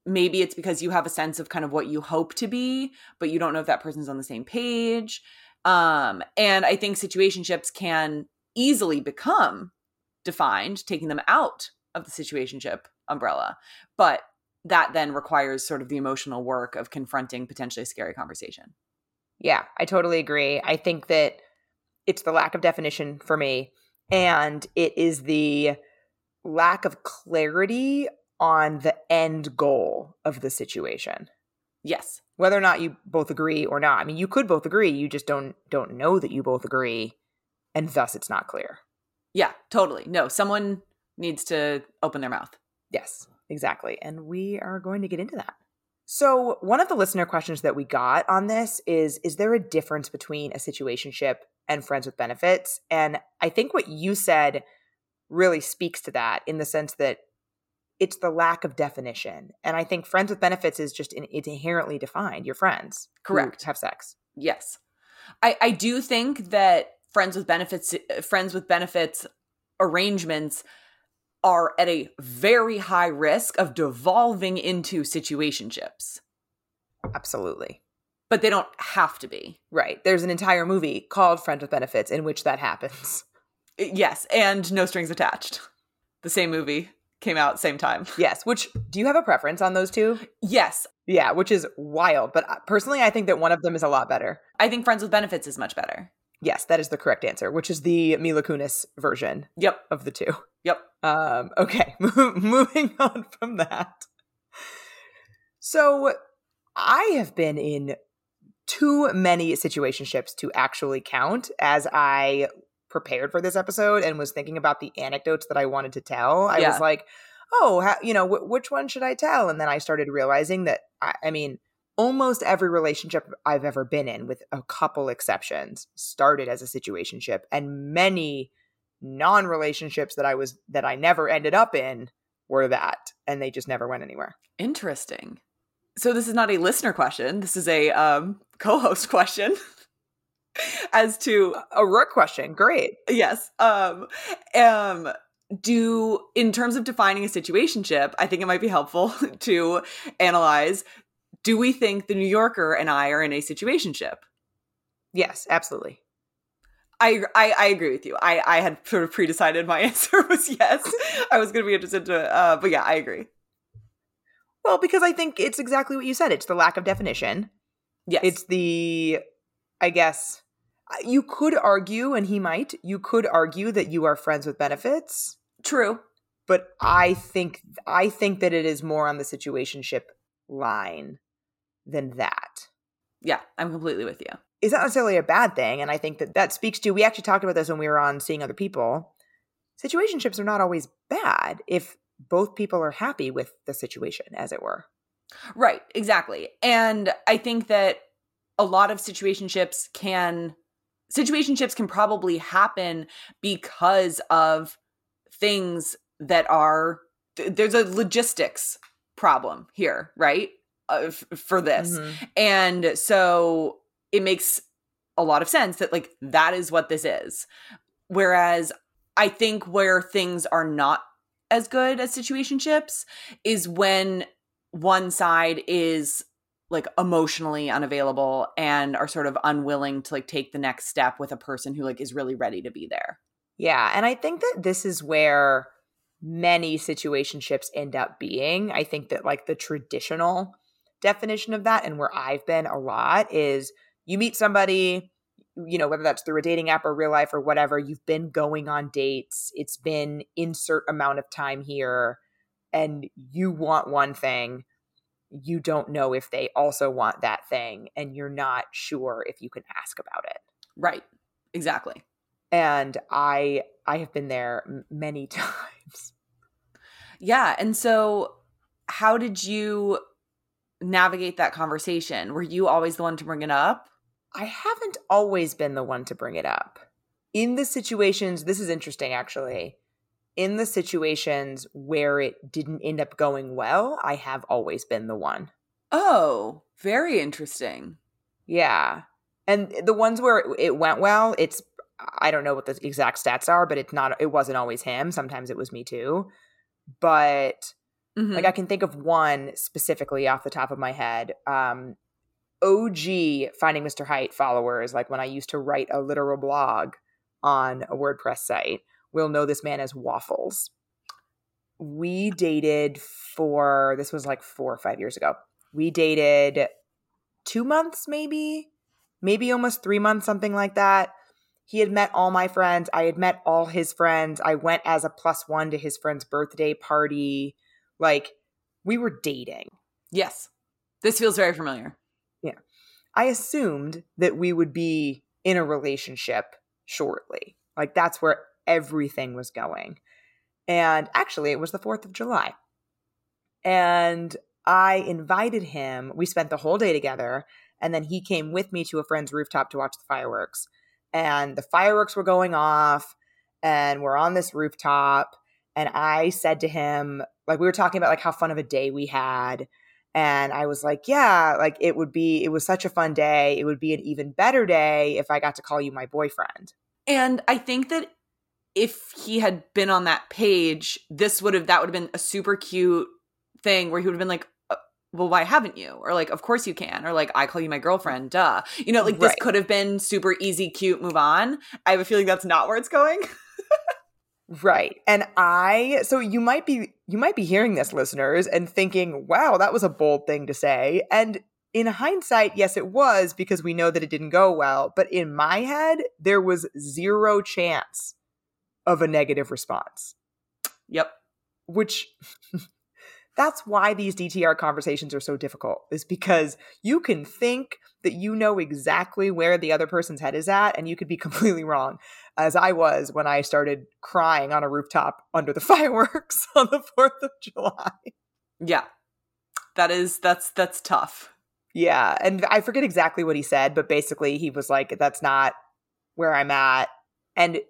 D: maybe it's because you have a sense of kind of what you hope to be, but you don't know if that person's on the same page. Um, and I think situationships can easily become defined, taking them out of the situationship umbrella. But that then requires sort of the emotional work of confronting potentially a scary conversation.
C: Yeah, I totally agree. I think that it's the lack of definition for me and it is the lack of clarity on the end goal of the situation
D: Yes.
C: whether or not you both agree or not i mean you could both agree you just don't don't know that you both agree and thus it's not clear
D: Yeah, totally. No, someone needs to open their mouth.
C: Yes, exactly. And we are going to get into that. So, one of the listener questions that we got on this is Is there a difference between a situationship and friends with benefits? And I think what you said really speaks to that in the sense that it's the lack of definition. And I think friends with benefits is just in, it's inherently defined. Your friends
D: Correct.
C: have sex.
D: Yes. I, I do think that friends with benefits uh, friends with benefits arrangements are at a very high risk of devolving into situationships.
C: Absolutely.
D: But they don't have to be.
C: Right. There's an entire movie called Friends with Benefits in which that happens.
D: Yes, and no strings attached. The same movie came out same time.
C: Yes. Which, do you have a preference on those two?
D: Yes,
C: Yeah, which is wild. But uh, personally, I think that one of them is a lot better.
D: I think friends with benefits is much better.
C: Yes, that is the correct answer, which is the Mila Kunis version
D: Yep.
C: of the two.
D: Yep.
C: Um, okay, moving on from that. So, I have been in too many situationships to actually count as I prepared for this episode and was thinking about the anecdotes that I wanted to tell. I
D: Yeah.
C: was like, oh, how, you know, wh- which one should I tell? And then I started realizing that, I, I mean, almost every relationship I've ever been in, with a couple exceptions, started as a situationship, and many non-relationships that I was that I never ended up in were that, and they just never went anywhere.
D: Interesting. So this is not a listener question. This is a um, co-host question. As to
C: A Rook question, great.
D: yes, um, um, do in terms of defining a situationship, I think it might be helpful to analyze. Do we think the New Yorker and I are in a situationship?
C: Yes, absolutely.
D: I, I I agree with you. I I had sort of pre-decided my answer was yes. I was going to be interested to, uh, but yeah, I agree.
C: Well, because I think it's exactly what you said. It's the lack of definition.
D: Yes,
C: It's the, I guess, uh, you could argue, and he might, you could argue that you are friends with benefits,
D: true.
C: but I think I think that it is more on the situationship line than that.
D: Yeah, I'm completely with you.
C: It's not necessarily a bad thing, and I think that that speaks to. We actually talked about this when we were on seeing other people. Situationships are not always bad if both people are happy with the situation, as it were.
D: Right, exactly. And I think that a lot of situationships can situationships can probably happen because of things that are there's a logistics problem here, right? Uh, f- for this.
C: Mhm.
D: And so it makes a lot of sense that like that is what this is. Whereas I think where things are not as good as situationships is when one side is like emotionally unavailable and are sort of unwilling to like take the next step with a person who like is really ready to be there.
C: Yeah, and I think that this is where many situationships end up being. I think that like the traditional definition of that and where I've been a lot is you meet somebody, you know, whether that's through a dating app or real life or whatever, you've been going on dates, it's been insert amount of time here and you want one thing, you don't know if they also want that thing and you're not sure if you can ask about it
D: Right. Exactly.
C: and i i have been there m- many times
D: Yeah. And so how did you navigate that conversation? Were you always the one to bring it up?
C: I haven't always been the one to bring it up in the situations this is interesting actually in the situations where it didn't end up going well i have always been the one
D: Oh, very interesting.
C: yeah and the ones where it, went well it's i don't know what the exact stats are but it's not it wasn't always him sometimes it was me too but
D: Mhm.
C: Like I can think of one specifically off the top of my head. Um, OG Finding Mr. Height followers, like when I used to write a literal blog on a WordPress site, will know this man as Waffles. We dated for this was like four or five years ago. We dated two months, maybe, maybe almost three months, something like that. he had met all my friends. I had met all his friends. I went as a plus one to his friend's birthday party. Like, we were dating.
D: Yes. This feels very familiar.
C: I assumed that we would be in a relationship shortly. Like, that's where everything was going. And actually, it was the 4th of July. And I invited him. We spent the whole day together. And then he came with me to a friend's rooftop to watch the fireworks. And the fireworks were going off. And we're on this rooftop. And I said to him, like, we were talking about like how fun of a day we had. And I was like, yeah, like it would be, it was such a fun day. It would be an even better day if I got to call you my boyfriend.
D: And I think that if he had been on that page, this would have, that would have been a super cute thing where he would have been like, uh, well, why haven't you? Or like, of course you can. Or like, I call you my girlfriend, duh. You know, like this could have been super easy, cute, move on. I have a feeling that's not where it's going.
C: Right. And I so you might be you might be hearing this listeners and thinking, "Wow, that was a bold thing to say." And in hindsight, yes it was because we know that it didn't go well, but in my head there was zero chance of a negative response,
D: Yep.
C: which that's why these DTR conversations are so difficult is because you can think that you know exactly where the other person's head is at and you could be completely wrong as I was when I started crying on a rooftop under the fireworks on the 4th of July.
D: Yeah. That is, that's, that's tough.
C: Yeah, and I forget exactly what he said, but basically he was like that's not where I'm at. And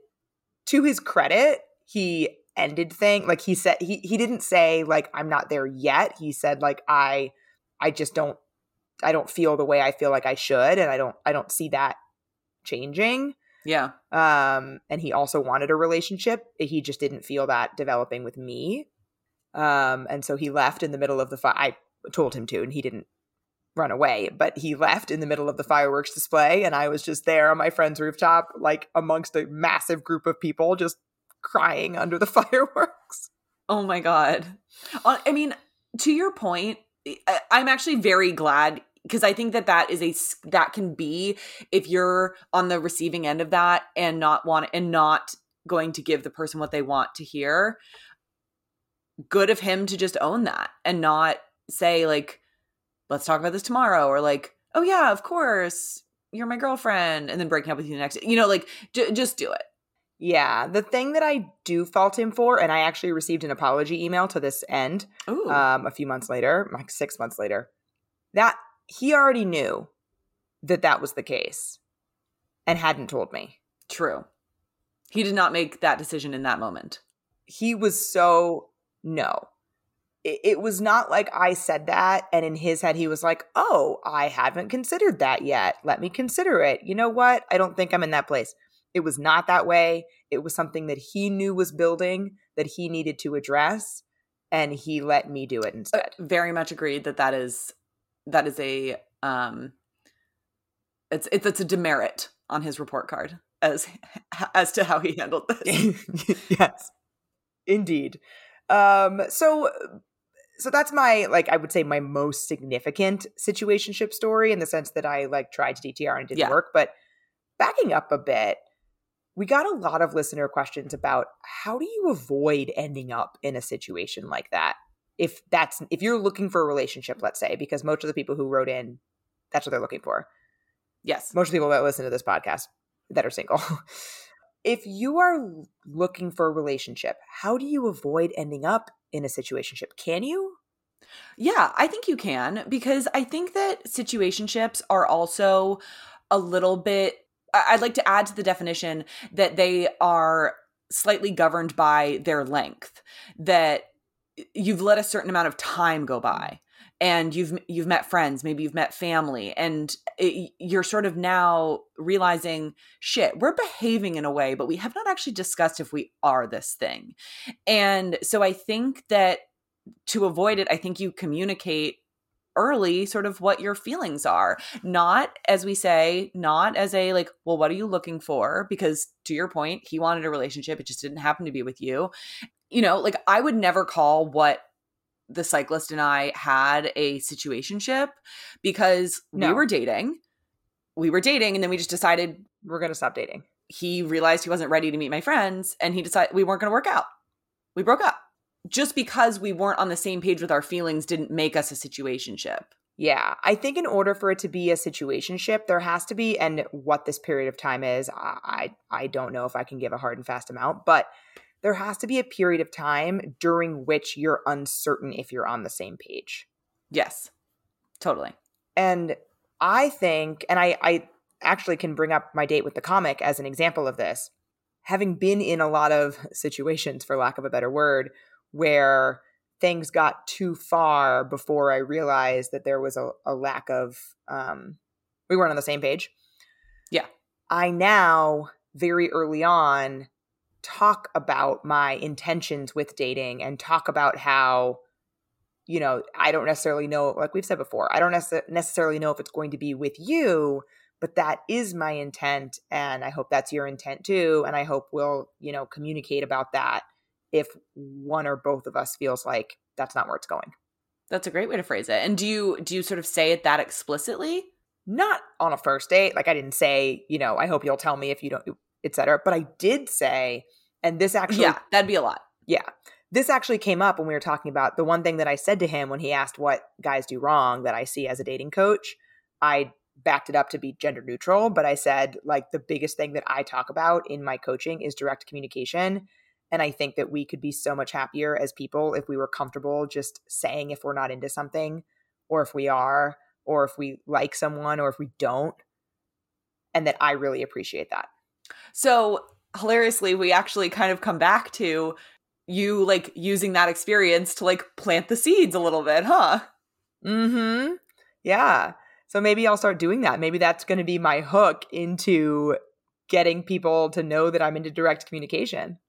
C: to his credit, he ended thing like he said he he didn't say like I'm not there yet. He said like I I just don't I don't feel the way I feel like I should and I don't I don't see that changing.
D: Yeah.
C: Um, and he also wanted a relationship. He just didn't feel that developing with me. Um, and so he left in the middle of the fire. I told him to, and he didn't run away, but he left in the middle of the fireworks display. And I was just there on my friend's rooftop, like amongst a massive group of people, just crying under the fireworks.
D: Oh my god. Uh, I mean, to your point, I'm actually very glad because I think that that is a that can be if you're on the receiving end of that and not want and not going to give the person what they want to hear. Good of him to just own that and not say like, "Let's talk about this tomorrow," or like, "Oh yeah, of course, you're my girlfriend," and then breaking up with you the next. You know, like j- just do it.
C: Yeah, the thing that I do fault him for, and I actually received an apology email to this end, um, a few months later, like six months later, that he already knew that that was the case and hadn't told me.
D: true. He did not make that decision in that moment.
C: He was so no. It, it was not like I said that, and in his head, he was like, Oh, I haven't considered that yet. Let me consider it. You know what? I don't think I'm in that place. It was not that way. It was something that he knew was building that he needed to address, and he let me do it instead.
D: very much agreed that that is that is a um it's it's, it's a demerit on his report card as as to how he handled this
C: yes indeed um so so that's my like i would say my most significant situationship story in the sense that i like tried to dtr and didn't
D: Yeah.
C: work but backing up a bit we got a lot of listener questions about how do you avoid ending up in a situation like that if that's if you're looking for a relationship let's say because most of the people who wrote in that's what they're looking for
D: yes
C: most people that listen to this podcast that are single. if you are looking for a relationship, how do you avoid ending up in a situationship? Can you?
D: yeah i think you can because i think that situationships are also a little bit i'd like to add to the definition that they are slightly governed by their length that you've let a certain amount of time go by and you've you've met friends maybe you've met family and it, you're sort of now realizing shit we're behaving in a way but we have not actually discussed if we are this thing. And so i think that to avoid it i think you communicate early sort of what your feelings are not as we say not as a like well what are you looking for because to your point he wanted a relationship it just didn't happen to be with you you know like i would never call what the cyclist and i had a situationship because
C: No.
D: we were dating we were dating and then we just decided
C: We're going to stop dating.
D: he realized he wasn't ready to meet my friends and he decided we weren't going to work out. We broke up. Just because we weren't on the same page with our feelings didn't make us a situationship.
C: Yeah, I think in order for it to be a situationship, there has to be, and what this period of time is, I I don't know if I can give a hard and fast amount, but there has to be a period of time during which you're uncertain if you're on the same page.
D: Yes, totally.
C: And I think, and I I actually can bring up my date with the comic as an example of this. Having been in a lot of situations, for lack of a better word, where things got too far before I realized that there was a, a lack of, um, we weren't on the same page.
D: Yeah.
C: I now, very early on, talk about my intentions with dating and talk about how, you know, I don't necessarily know, like we've said before, I don't necessarily know if it's going to be with you, but that is my intent. And I hope that's your intent too. And I hope we'll, you know, communicate about that if one or both of us feels like that's not where it's going.
D: That's a great way to phrase it. And do you do you sort of say it that explicitly?
C: Not on a first date. Like I didn't say, you know, I hope you'll tell me if you don't, etc. But I did say, and this actually,
D: yeah, that'd be a lot.
C: Yeah, this actually came up when we were talking about the one thing that I said to him when he asked what guys do wrong that I see as a dating coach. I backed it up to be gender neutral, but I said like the biggest thing that I talk about in my coaching is direct communication and I think that we could be so much happier as people if we were comfortable just saying if we're not into something or if we are or if we like someone or if we don't. And that I really appreciate that.
D: So hilariously, we actually kind of come back to you like using that experience to like plant the seeds a little bit, huh?
C: Mm-hmm. Yeah. So maybe I'll start doing that. Maybe that's going to be my hook into getting people to know that I'm into direct communication.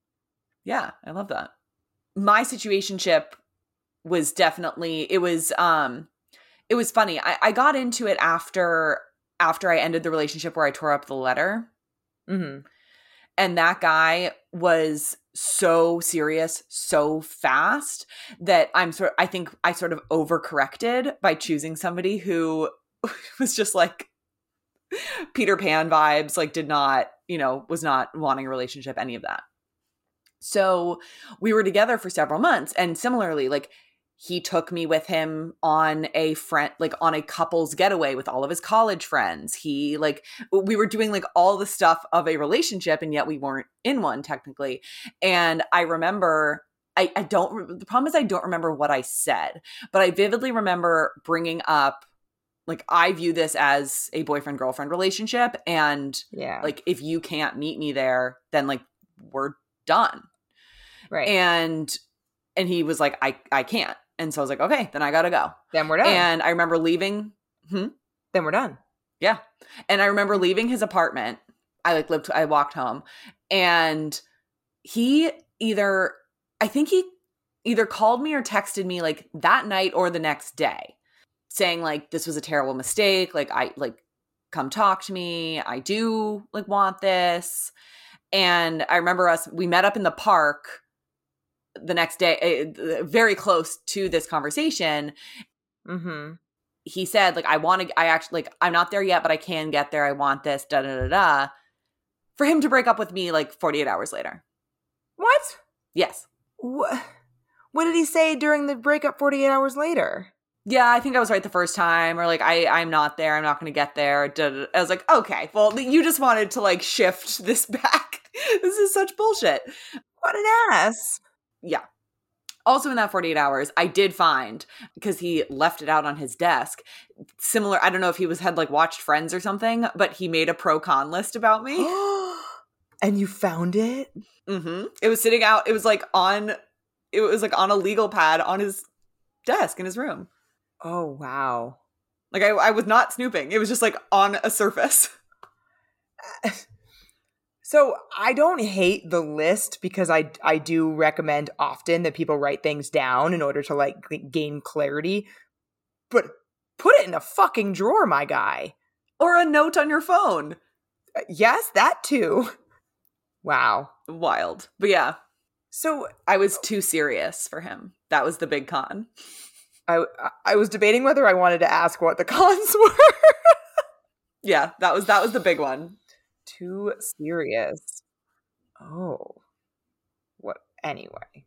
D: Yeah, I love that. My situationship was definitely it was um it was funny. I, I got into it after after I ended the relationship where I tore up the letter.
C: Mm-hmm.
D: And that guy was so serious so fast that I'm sort I think I sort of overcorrected by choosing somebody who was just like Peter Pan vibes, like did not, you know, was not wanting a relationship, any of that. So we were together for several months. And similarly, like he took me with him on a friend like on a couple's getaway with all of his college friends. He like we were doing like all the stuff of a relationship and yet we weren't in one technically. And i remember i i don't the problem is i don't remember what i said but i vividly remember bringing up like i view this as a boyfriend girlfriend relationship and
C: yeah.
D: like if you can't meet me there then like we're done
C: Right.
D: And and he was like, I I can't. And so I was like, okay, then I gotta go.
C: Then we're done.
D: And I remember leaving. Hmm?
C: Then we're done.
D: Yeah. And I remember leaving his apartment. I like lived I walked home and he either I think he either called me or texted me like that night or the next day saying like this was a terrible mistake like I like come talk to me I do like want this and I remember us we met up in the park the next day, uh, very close to this conversation.
C: Mm-hmm.
D: He said, like, I want to, I actually, like, I'm not there yet, but I can get there. I want this, da da da da. For him to break up with me like 48 hours later.
C: What?
D: Yes.
C: What? What did he say during the breakup 48 hours later?
D: Yeah, I think I was right the first time, or like I I'm not there. I'm not going to get there. I was like, okay, well, you just wanted to like shift this back. this is such bullshit.
C: What an ass
D: yeah. Also, in that 48 hours, I did find because he left it out on his desk. Similar, I don't know if he was had like watched Friends or something, but he made a pro con list about me.
C: and you found it?
D: Mm-hmm. It was sitting out. It was like on. It was like on a legal pad on his desk in his room.
C: Oh wow!
D: Like I, I was not snooping. It was just like on a surface.
C: So I don't hate the list because I I do recommend often that people write things down in order to like gain clarity. But put it in a fucking drawer, my guy.
D: Or a note on your phone.
C: Uh, yes, that too. Wow.
D: Wild. But yeah.
C: So
D: I was too serious for him. That was the big con.
C: I I was debating whether I wanted to ask what the cons were.
D: yeah, that was that was the big one
C: Too serious. Oh. What anyway.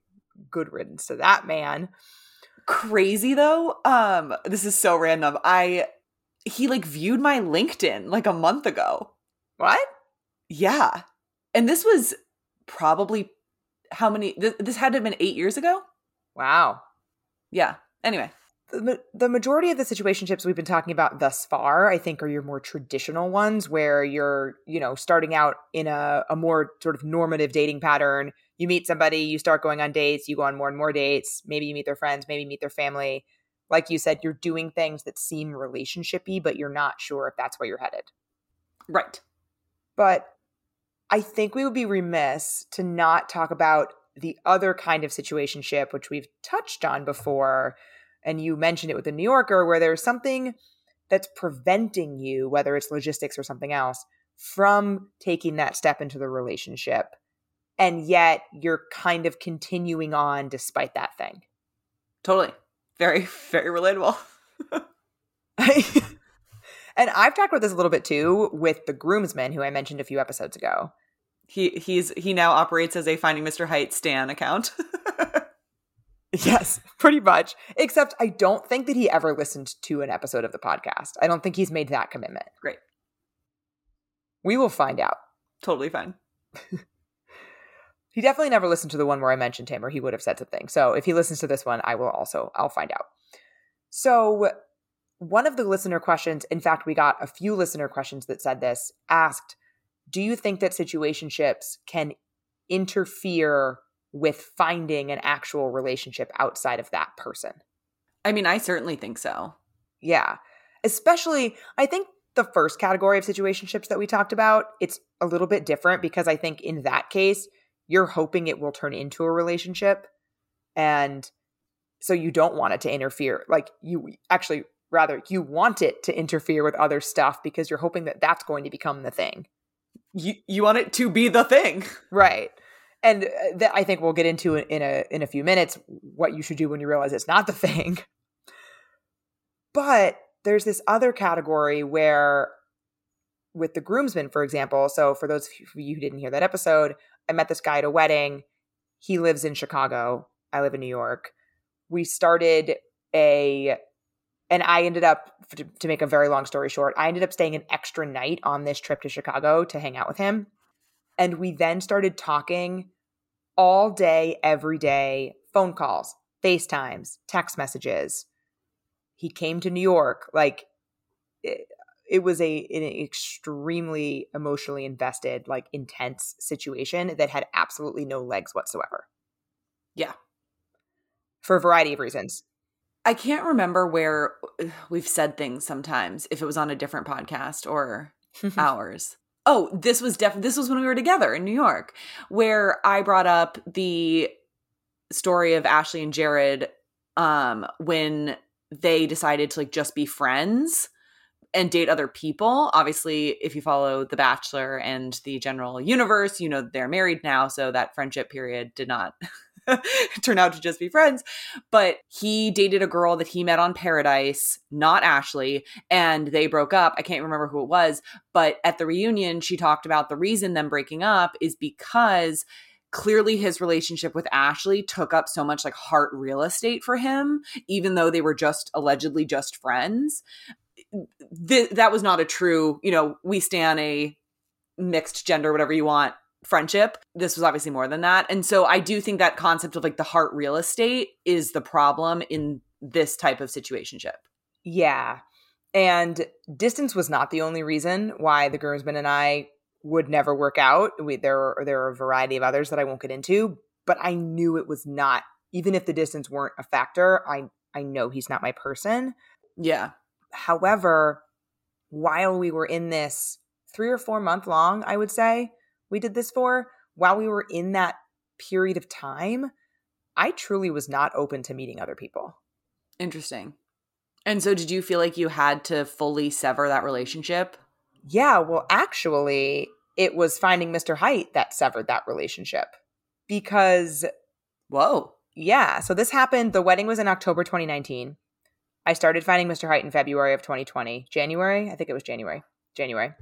C: Good riddance to that man.
D: Crazy though. Um, this is so random. I he like viewed my LinkedIn like a month ago.
C: What?
D: Yeah. And this was probably how many th- this had to have been 8 years ago?
C: Wow.
D: Yeah. Anyway,
C: the, the majority of the situationships we've been talking about thus far i think are your more traditional ones where you're you know starting out in a, a more sort of normative dating pattern. You meet somebody you start going on dates you go on more and more dates. Maybe you meet their friends maybe you meet their family. Like you said you're doing things that seem relationshipy but you're not sure if that's where you're headed.
D: Right.
C: But i think we would be remiss to not talk about the other kind of situationship which we've touched on before and you mentioned it with the New Yorker, where there's something that's preventing you, whether it's logistics or something else, from taking that step into the relationship. And yet you're kind of continuing on despite that thing.
D: Totally. Very, very relatable.
C: and I've talked about this a little bit too with the groomsman who I mentioned a few episodes ago.
D: He he's he now operates as a Finding Mr. Height Stan account.
C: Yes, pretty much. Except I don't think that he ever listened to an episode of the podcast. I don't think he's made that commitment.
D: Great.
C: We will find out.
D: Totally fine.
C: he definitely never listened to the one where I mentioned him or he would have said something. So if he listens to this one, I will also I'll find out. So one of the listener questions, in fact, we got a few listener questions that said this, asked, "Do you think that situationships can interfere with finding an actual relationship outside of that person.
D: I mean, I certainly think so.
C: Yeah. Especially, I think the first category of situationships that we talked about, it's a little bit different because I think in that case, you're hoping it will turn into a relationship. And so you don't want it to interfere. Like, you actually, rather, you want it to interfere with other stuff because you're hoping that that's going to become the thing.
D: You, you want it to be the thing.
C: Right and uh, that I think we'll get into in a in a few minutes what you should do when you realize it's not the thing. But there's this other category where with the groomsmen, for example. So for those of you who didn't hear that episode, I met this guy at a wedding. He lives in Chicago. I live in New York. We started a and I ended up to make a very long story short, I ended up staying an extra night on this trip to Chicago to hang out with him. And we then started talking all day, every day, phone calls, FaceTimes, text messages. He came to New York. Like it, it was a an extremely emotionally invested, like intense situation that had absolutely no legs whatsoever.
D: Yeah.
C: For a variety of reasons.
D: I can't remember where uh, we've said things sometimes, if it was on a different podcast or ours oh this was definitely this was when we were together in new york where i brought up the story of ashley and jared um when they decided to like just be friends and date other people. Obviously if you follow the bachelor and the general universe you know they're married now so that friendship period did not turn out to just be friends. But he dated a girl that he met on Paradise, not Ashley, and they broke up. I can't remember who it was, but at the reunion, she talked about the reason them breaking up is because clearly his relationship with Ashley took up so much like heart real estate for him, even though they were just allegedly just friends. Th- that was not a true, you know, we stand a mixed gender, whatever you want, friendship. This was obviously more than that. And so I do think that concept of like the heart real estate is the problem in this type of situationship.
C: Yeah. And distance was not the only reason why the groomsman and I would never work out. We, there are there are a variety of others that I won't get into, but I knew it was not even if the distance weren't a factor, I I know he's not my person.
D: Yeah.
C: However, while we were in this 3 or 4 month long, I would say, we did this for, while we were in that period of time, I truly was not open to meeting other people.
D: Interesting. And so, did you feel like you had to fully sever that relationship?
C: Yeah, well, actually, it was finding Mr. Height that severed that relationship because.
D: Whoa.
C: Yeah. So, this happened. The wedding was in October 2019. I started finding Mr. Height in February of 2020. January? I think it was January. January.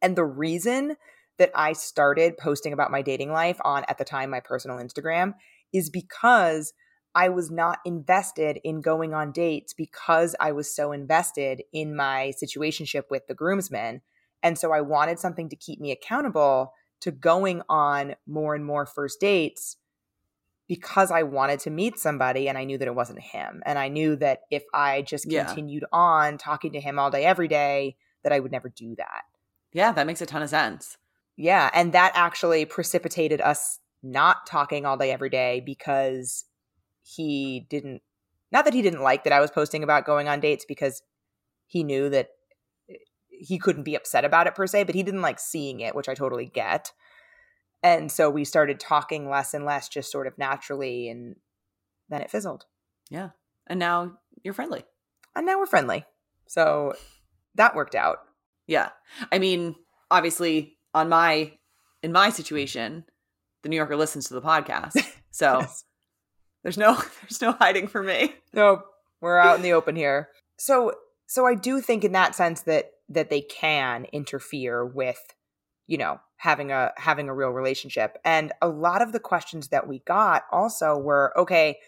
C: And the reason that I started posting about my dating life on, at the time, my personal Instagram is because I was not invested in going on dates because I was so invested in my situationship with the groomsmen. And so I wanted something to keep me accountable to going on more and more first dates because I wanted to meet somebody and I knew that it wasn't him. And I knew that if I just
D: Yeah.
C: continued on talking to him all day, every day, that I would never do that.
D: Yeah, that makes a ton of sense.
C: Yeah. And that actually precipitated us not talking all day, every day because he didn't, not that he didn't like that I was posting about going on dates because he knew that eh, he couldn't be upset about it per se, but he didn't like seeing it, which I totally get. And so we started talking less and less, just sort of naturally. And then it fizzled.
D: Yeah. And now you're friendly.
C: And now we're friendly. So that worked out.
D: Yeah. I mean, obviously on my in my situation, the New Yorker listens to the podcast. So
C: Yes.
D: there's no there's no hiding for me.
C: No, we're out in the open here. So so I do think in that sense that that they can interfere with, you know, having a having a real relationship. And a lot of the questions that we got also were, okay,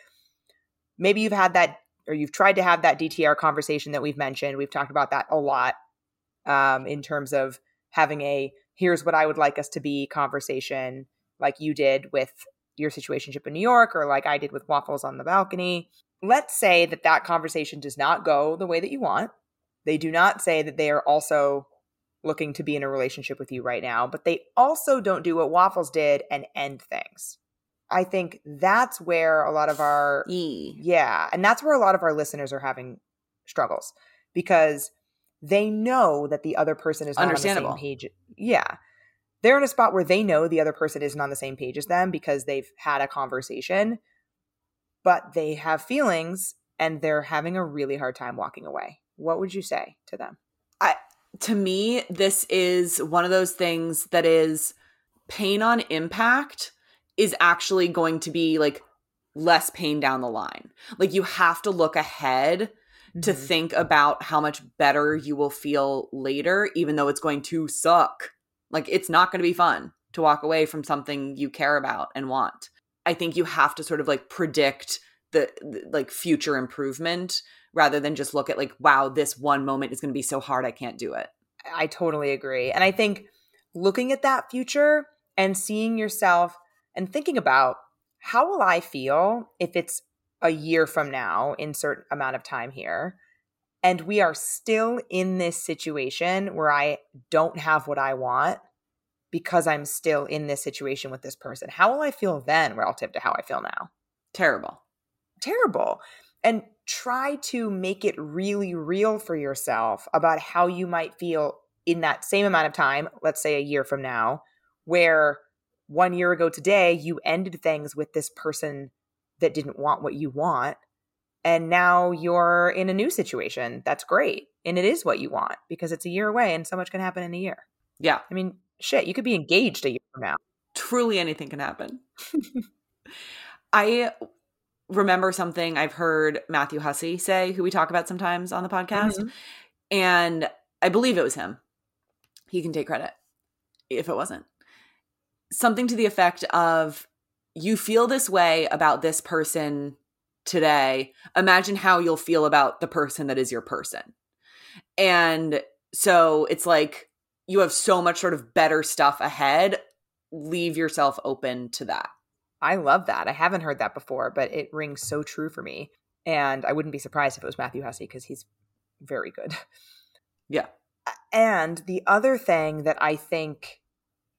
C: maybe you've had that or you've tried to have that DTR conversation that we've mentioned. We've talked about that a lot um, in terms of having a here's what I would like us to be conversation, like you did with your situationship in New York, or like I did with waffles on the balcony. Let's say that that conversation does not go the way that you want. They do not say that they are also looking to be in a relationship with you right now, but they also don't do what waffles did and end things. I think that's where a lot of our
D: E.
C: yeah, and that's where a lot of our listeners are having struggles because they know that the other person is not on the
D: Understandable.
C: same page. Yeah. They're in a spot where they know the other person isn't on the same page as them because they've had a conversation, but they have feelings and they're having a really hard time walking away. What would you say to them?
D: I to me, this is one of those things that is pain on impact is actually going to be like less pain down the line. Like you have to look ahead to
C: Mhm.
D: think about how much better you will feel later, even though it's going to suck. Like it's not going to be fun to walk away from something you care about and want. I think you have to sort of like predict the, the like future improvement rather than just look at like, wow, this one moment is going to be so hard I can't do it.
C: I totally agree. And I think looking at that future and seeing yourself and thinking about how will I feel if it's a year from now, insert amount of time here, and we are still in this situation where I don't have what I want because I'm still in this situation with this person. How will I feel then relative to how I feel now?
D: Terrible.
C: terrible and try to make it really real for yourself about how you might feel in that same amount of time let's say a year from now where one year ago today you ended things with this person that didn't want what you want and now you're in a new situation that's great and it is what you want because it's a year away and so much can happen in a year
D: Yeah.
C: i mean shit you could be engaged a year from now
D: truly anything can happen. I remember something I've heard Matthew Hussey say, who we talk about sometimes on the podcast,
C: Mhm.
D: and I believe it was him. He can take credit if it wasn't. Something to the effect of you feel this way about this person today. Imagine how you'll feel about the person that is your person. And so it's like you have so much sort of better stuff ahead. Leave yourself open to that.
C: I love that. I haven't heard that before, but it rings so true for me. And I wouldn't be surprised if it was Matthew Hussey because he's very good.
D: Yeah.
C: And the other thing that I think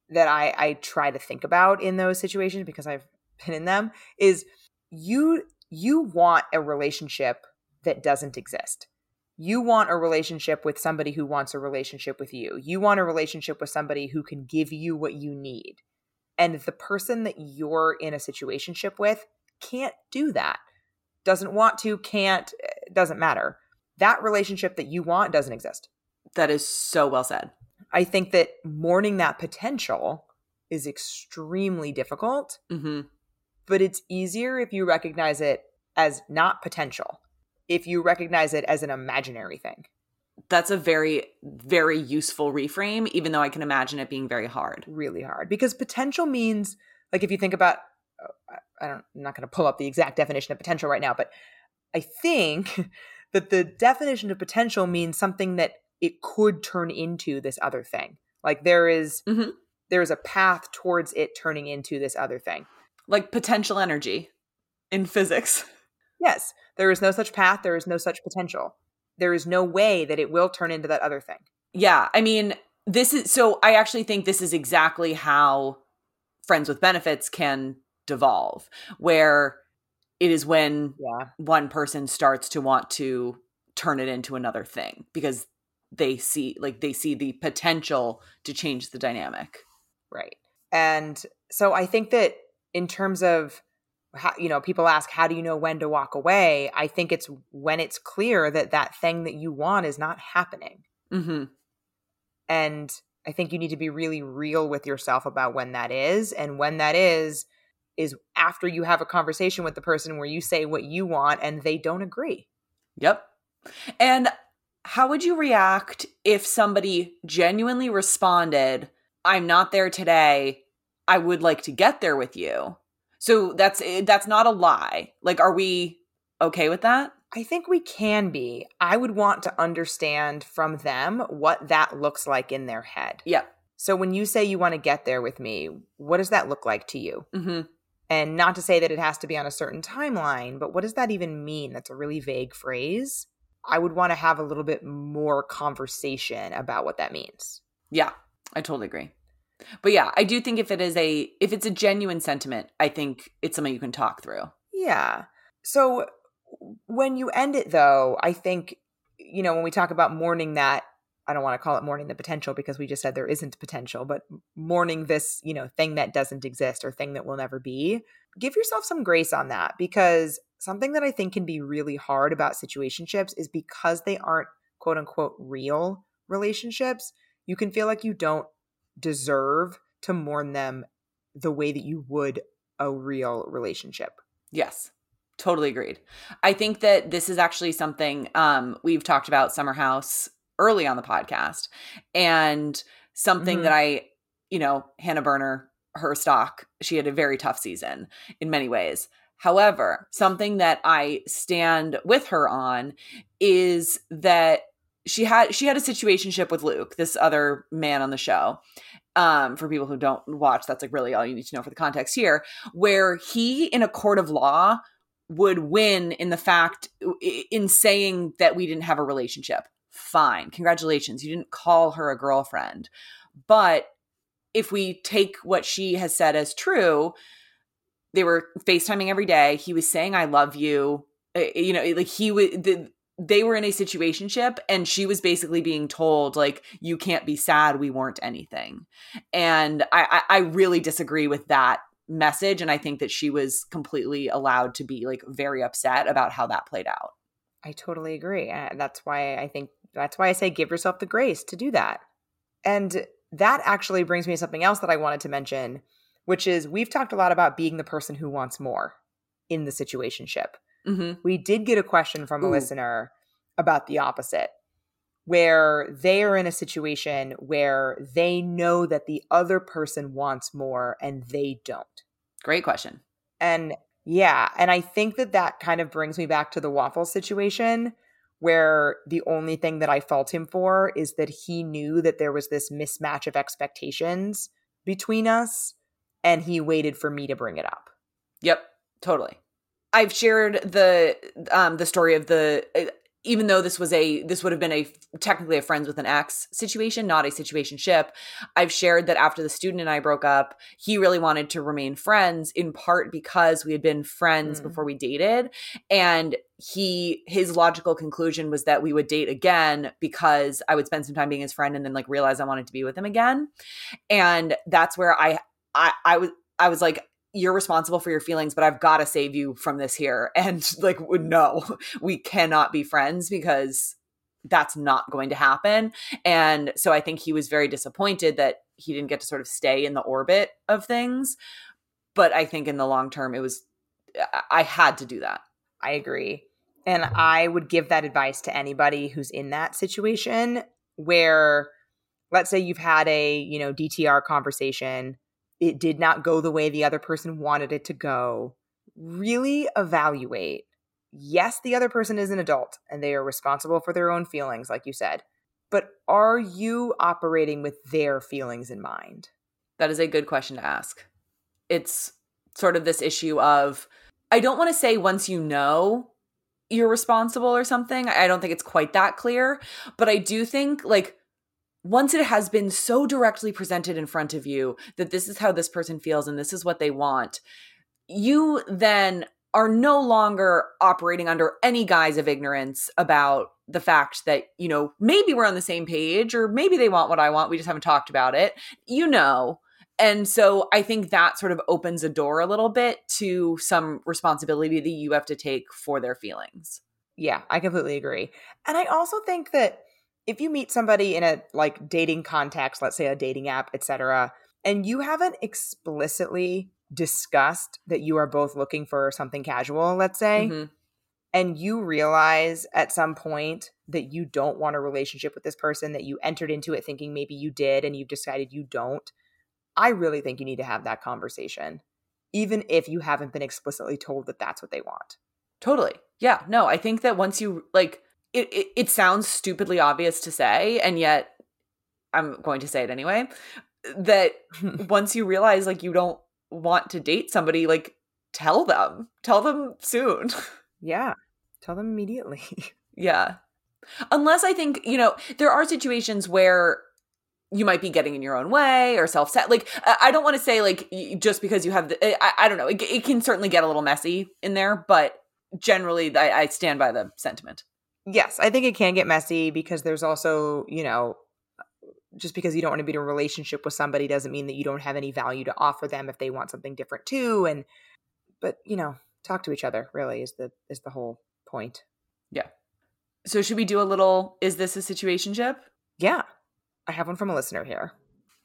C: that I, I try to think about in those situations because I've been in them is you you want a relationship that doesn't exist. You want a relationship with somebody who wants a relationship with you. You want a relationship with somebody who can give you what you need. And the person that you're in a situationship with can't do that. Doesn't want to, can't, eh, doesn't matter. That relationship that you want doesn't exist.
D: That is so well said.
C: I think that mourning that potential is extremely difficult,
D: hmm
C: but it's easier if you recognize it as not potential, if you recognize it as an imaginary thing.
D: that's a very very useful reframe even though i can imagine it being very hard
C: really hard because potential means like if you think about oh, i don't i'm not going to pull up the exact definition of potential right now but i think that the definition of potential means something that it could turn into this other thing like there is,
D: mm-hmm.
C: there is a path towards it turning into this other thing
D: like potential energy in physics
C: yes there is no such path there is no such potential there is no way that it will turn into that other thing.
D: Yeah. I mean, this is so I actually think this is exactly how friends with benefits can devolve, where it is when
C: yeah.
D: one person starts to want to turn it into another thing because they see like they see the potential to change the dynamic.
C: Right. And so I think that in terms of how, you know, people ask, how do you know when to walk away? I think it's when it's clear that that thing that you want is not happening.
D: Mm-hmm.
C: And I think you need to be really real with yourself about when that is. And when that is, is after you have a conversation with the person where you say what you want and they don't agree.
D: Yep. And how would you react if somebody genuinely responded, I'm not there today. I would like to get there with you. So that's eh, that's not a lie. Like are we okay with that?
C: I think we can be. I would want to understand from them what that looks like in their head.
D: Yeah.
C: So when you say you want to get there with me, what does that look like to you?
D: hmm
C: And not to say that it has to be on a certain timeline, but what does that even mean? That's a really vague phrase. I would want to have a little bit more conversation about what that means.
D: Yeah, I totally agree. But yeah, I do think if it is a if it's a genuine sentiment, I think it's something you can talk through.
C: Yeah. So when you end it though, I think you know, when we talk about mourning that I don't want to call it mourning the potential because we just said there isn't potential, but mourning this, you know, thing that doesn't exist or thing that will never be. Give yourself some grace on that because something that I think can be really hard about situationships is because they aren't quote unquote real relationships, you can feel like you don't deserve to mourn them the way that you would a real relationship.
D: Yes. Totally agreed. I think that this is actually something um, we've talked about Summer House early on the podcast and something mm-hmm. that I, you know, Hannah Berner, her stock, she had a very tough season in many ways. However, something that I stand with her on is that she had she had a situationship with Luke, this other man on the show. Um, for people who don't watch, that's like really all you need to know for the context here, where he in a court of law would win in the fact in saying that we didn't have a relationship. Fine. Congratulations. You didn't call her a girlfriend. But if we take what she has said as true, they were FaceTiming every day. He was saying, I love you. Eh, eh, you know, like he would, they were in a situationship and she was basically being told like you can't be sad we weren't anything and I, I, I really disagree with that message and i think that she was completely allowed to be like very upset about how that played out
C: i totally agree that's why i think that's why i say give yourself the grace to do that and that actually brings me to something else that i wanted to mention which is we've talked a lot about being the person who wants more in the situationship
D: Mm-hmm.
C: We did get a question from a Ooh. listener about the opposite, where they are in a situation where they know that the other person wants more and they don't.
D: Great question.
C: And yeah, and I think that that kind of brings me back to the waffle situation where the only thing that I fault him for is that he knew that there was this mismatch of expectations between us and he waited for me to bring it up.
D: Yep, totally. I've shared the um the story of the even though this was a this would have been a technically a friends with an ex situation not a situation ship i've shared that after the student and i broke up he really wanted to remain friends in part because we had been friends mm. before we dated and he his logical conclusion was that we would date again because i would spend some time being his friend and then like realize i wanted to be with him again and that's where i i, I was I was like, you're responsible for your feelings, but I've got to save you from this here. And like, no, we cannot be friends because that's not going to happen. And so I think he was very disappointed that he didn't get to sort of stay in the orbit of things. But I think in the long term, it was, I had to do that.
C: I agree. And I would give that advice to anybody who's in that situation where let's say you've had a, you know, DTR conversation, it did not go the way the other person wanted it to go. Really evaluate. Yes, the other person is an adult and they are responsible for their own feelings like you said. But are you operating with their feelings in mind?
D: That is a good question to ask. It's sort of this issue of I don't want to say once you know you're responsible or something. I don't think it's quite that clear, but I do think like once it has been so directly presented in front of you that this is how this person feels and this is what they want, you then are no longer operating under any guise of ignorance about the fact that, you know, maybe we're on the same page or maybe they want what I want. We just haven't talked about it. You know. And so I think that sort of opens a door a little bit to some responsibility that you have to take for their feelings.
C: Yeah, I completely agree. And I also think that if you meet somebody in a like dating context, let's say a dating app, etc., and you haven't explicitly discussed that you are both looking for something casual, let's say, mm-hmm. and you realize at some point that you don't want a relationship with this person, that you entered into it thinking maybe you did and you've decided you don't, I really think you need to have that conversation, even if you haven't been explicitly told that that's what they want.
D: Totally. Yeah. No, I think that once you like, it, it, it sounds stupidly obvious to say, and yet I'm going to say it anyway. That once you realize like you don't want to date somebody, like tell them, tell them soon.
C: Yeah. Tell them immediately.
D: yeah. Unless I think, you know, there are situations where you might be getting in your own way or self set. Like, I don't want to say, like, just because you have the, eh, I, I don't know, it, it, can certainly get a little messy in there, but generally, I, I stand by the sentiment.
C: Yes, I think it can get messy because there's also, you know, just because you don't want to be in a relationship with somebody doesn't mean that you don't have any value to offer them if they want something different too and but you know talk to each other really is the is the whole point.
D: Yeah. So should we do a little is this a situationship?
C: Yeah. I have one from a listener here.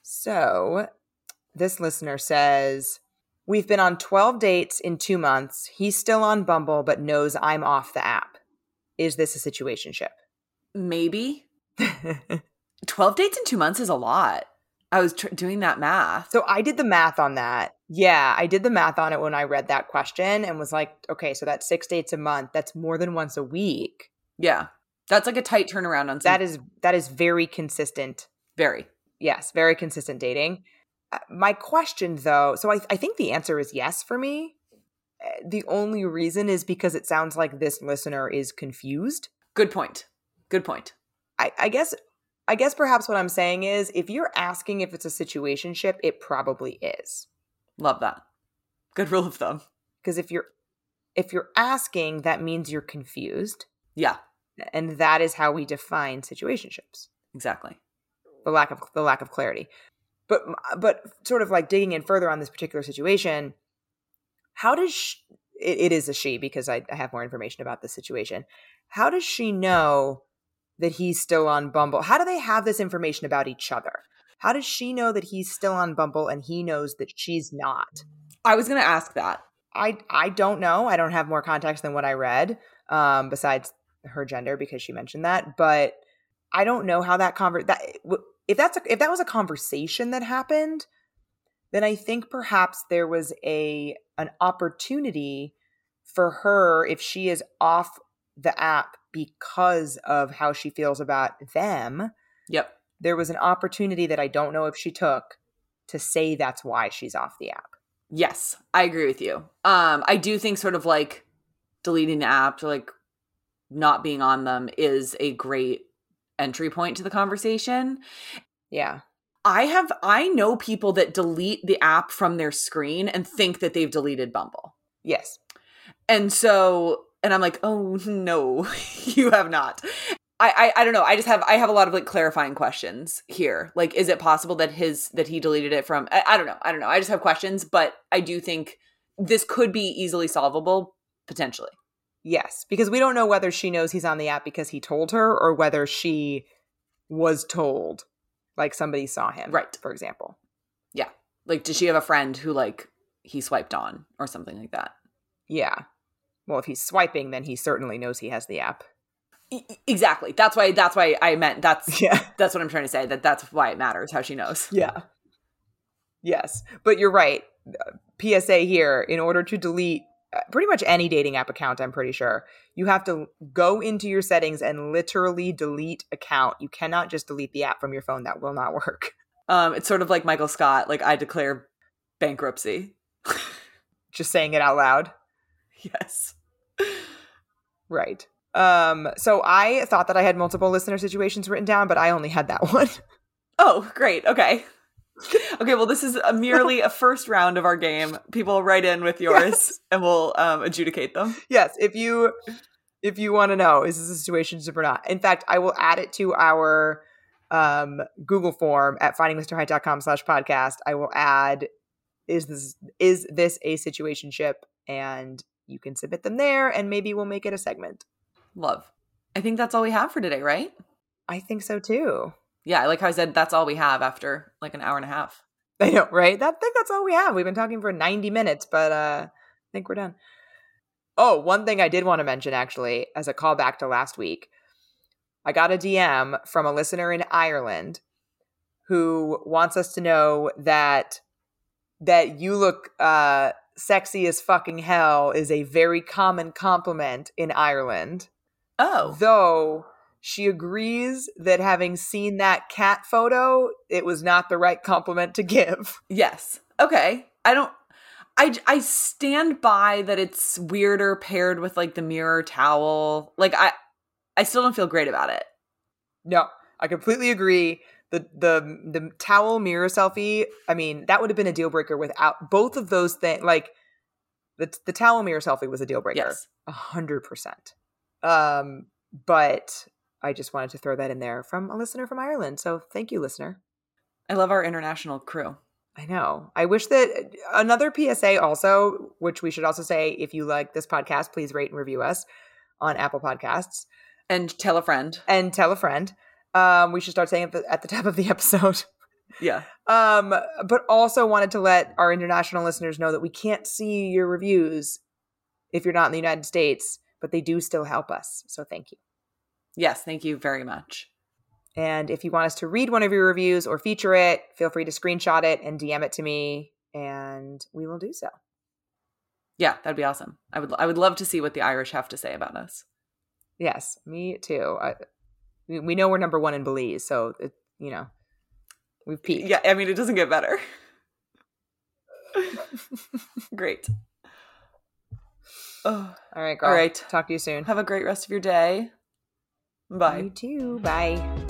C: So this listener says we've been on 12 dates in two months. He's still on bumble but knows i'm off the app is this a situationship
D: maybe 12 dates in two months is a lot. I was tr- doing that math.
C: So I did the math on that. Yeah, I did the math on it when I read that question and was like, okay, so that's six dates a month. That's more than once a week.
D: Yeah. That's like a tight turnaround on
C: some- That is that is very consistent.
D: Very.
C: Yes, very consistent dating. Uh, my question though, so I, I think the answer is yes for me. The only reason is because it sounds like this listener is confused.
D: Good point. Good point.
C: I, I guess I guess perhaps what I'm saying is if you're asking if it's a situationship, it probably is.
D: Love that. Good rule of thumb.
C: Because if you're if you're asking, that means you're confused.
D: Yeah.
C: And that is how we define situationships.
D: Exactly.
C: The lack of the lack of clarity. But but sort of like digging in further on this particular situation, how does she, it, it is a she because I, I have more information about the situation. How does she know that he's still on Bumble? How do they have this information about each other? How does she know that he's still on Bumble and he knows that she's not?
D: I was going to ask that.
C: I I don't know. I don't have more context than what I read, um, besides her gender because she mentioned that. But I don't know how that convert that if that's a, if that was a conversation that happened, then I think perhaps there was a an opportunity for her if she is off the app because of how she feels about them.
D: Yep.
C: There was an opportunity that I don't know if she took to say that's why she's off the app.
D: Yes, I agree with you. Um, I do think sort of like deleting the app or like not being on them is a great entry point to the conversation.
C: Yeah.
D: I have I know people that delete the app from their screen and think that they've deleted Bumble.
C: Yes.
D: And so and I'm like, oh no, you have not. I, I I don't know. I just have I have a lot of like clarifying questions here. Like, is it possible that his that he deleted it from? I, I don't know. I don't know. I just have questions, but I do think this could be easily solvable potentially.
C: Yes, because we don't know whether she knows he's on the app because he told her or whether she was told, like somebody saw him,
D: right?
C: For example.
D: Yeah. Like, does she have a friend who like he swiped on or something like that?
C: Yeah Well, if he's swiping, then he certainly knows he has the app.
D: E- exactly. That's why. That's why I meant. That's
C: Yeah.
D: that's what I'm trying to say. That that's why it matters how she knows.
C: Yeah. Yes. But you're right. PSA here in order to delete pretty much any dating app account, I'm pretty sure, you have to go into your settings and literally delete account. You cannot just delete the app from your phone. That will not work.
D: Um, it's sort of like Michael Scott. Like I declare bankruptcy.
C: Just saying it out loud.
D: Yes.
C: Right. Um, so I thought that I had multiple listener situations written down, but I only had that one.
D: Oh, great. Okay. Okay, well, this is a merely a first round of our game. People write in with yours,
C: Yes.
D: and we'll um, adjudicate them.
C: yes, if you if you want to know is this a situationship or not. In fact, I will add it to our um, Google form at findingmrheight.com slash podcast. I will add is this is this a situation ship, and you can submit them there and maybe we'll make it a segment.
D: Love. I think that's all we have for today, right?
C: I think so too.
D: Yeah, I like how I said that's all we have after like an hour and a half.
C: I know, right? That, I think that's all we have. We've been talking for 90 minutes, but uh, I think we're done. Oh, one thing I did want to mention actually, as a callback to last week, I got a DM from a listener in Ireland who wants us to know that that you look uh, sexy as fucking hell is a very common compliment in Ireland.
D: Oh,
C: Though she agrees that having seen that cat photo, it was not the right compliment to give.
D: yes. Okay. I don't. I I stand by that it's weirder paired with like the mirror towel. Like I I still don't feel great about it.
C: No, I completely agree. The the the towel mirror selfie, I mean, that would have been a deal breaker without both of those things. Like the the towel mirror selfie was a deal breaker,
D: Yes.
C: a hundred percent. Um, but I just wanted to throw that in there from a listener from Ireland. So thank you, listener.
D: I love our international crew.
C: I know. I wish that another PSA also, which we should also say, if you like this podcast, please rate and review us on Apple Podcasts
D: And tell a friend.
C: and tell a friend. Um, we should start saying it at the, at the top of the episode.
D: Yeah.
C: Um, but also wanted to let our international listeners know that we can't see your reviews if you're not in the United States, but they do still help us. So thank you.
D: Yes. Thank you very much.
C: And if you want us to read one of your reviews or feature it, feel free to screenshot it and DM it to me, and we will do so.
D: Yeah, that'd be awesome. I would I would love to see what the Irish have to say about us.
C: Yes, me too. I, we, know we're number one in Belize, so it, you know we've peaked.
D: Yeah, I mean it doesn't get better. Great. Oh,
C: All right, girl.
D: All right.
C: Talk to you soon.
D: have a great rest of your day. Bye.
C: You too. Bye.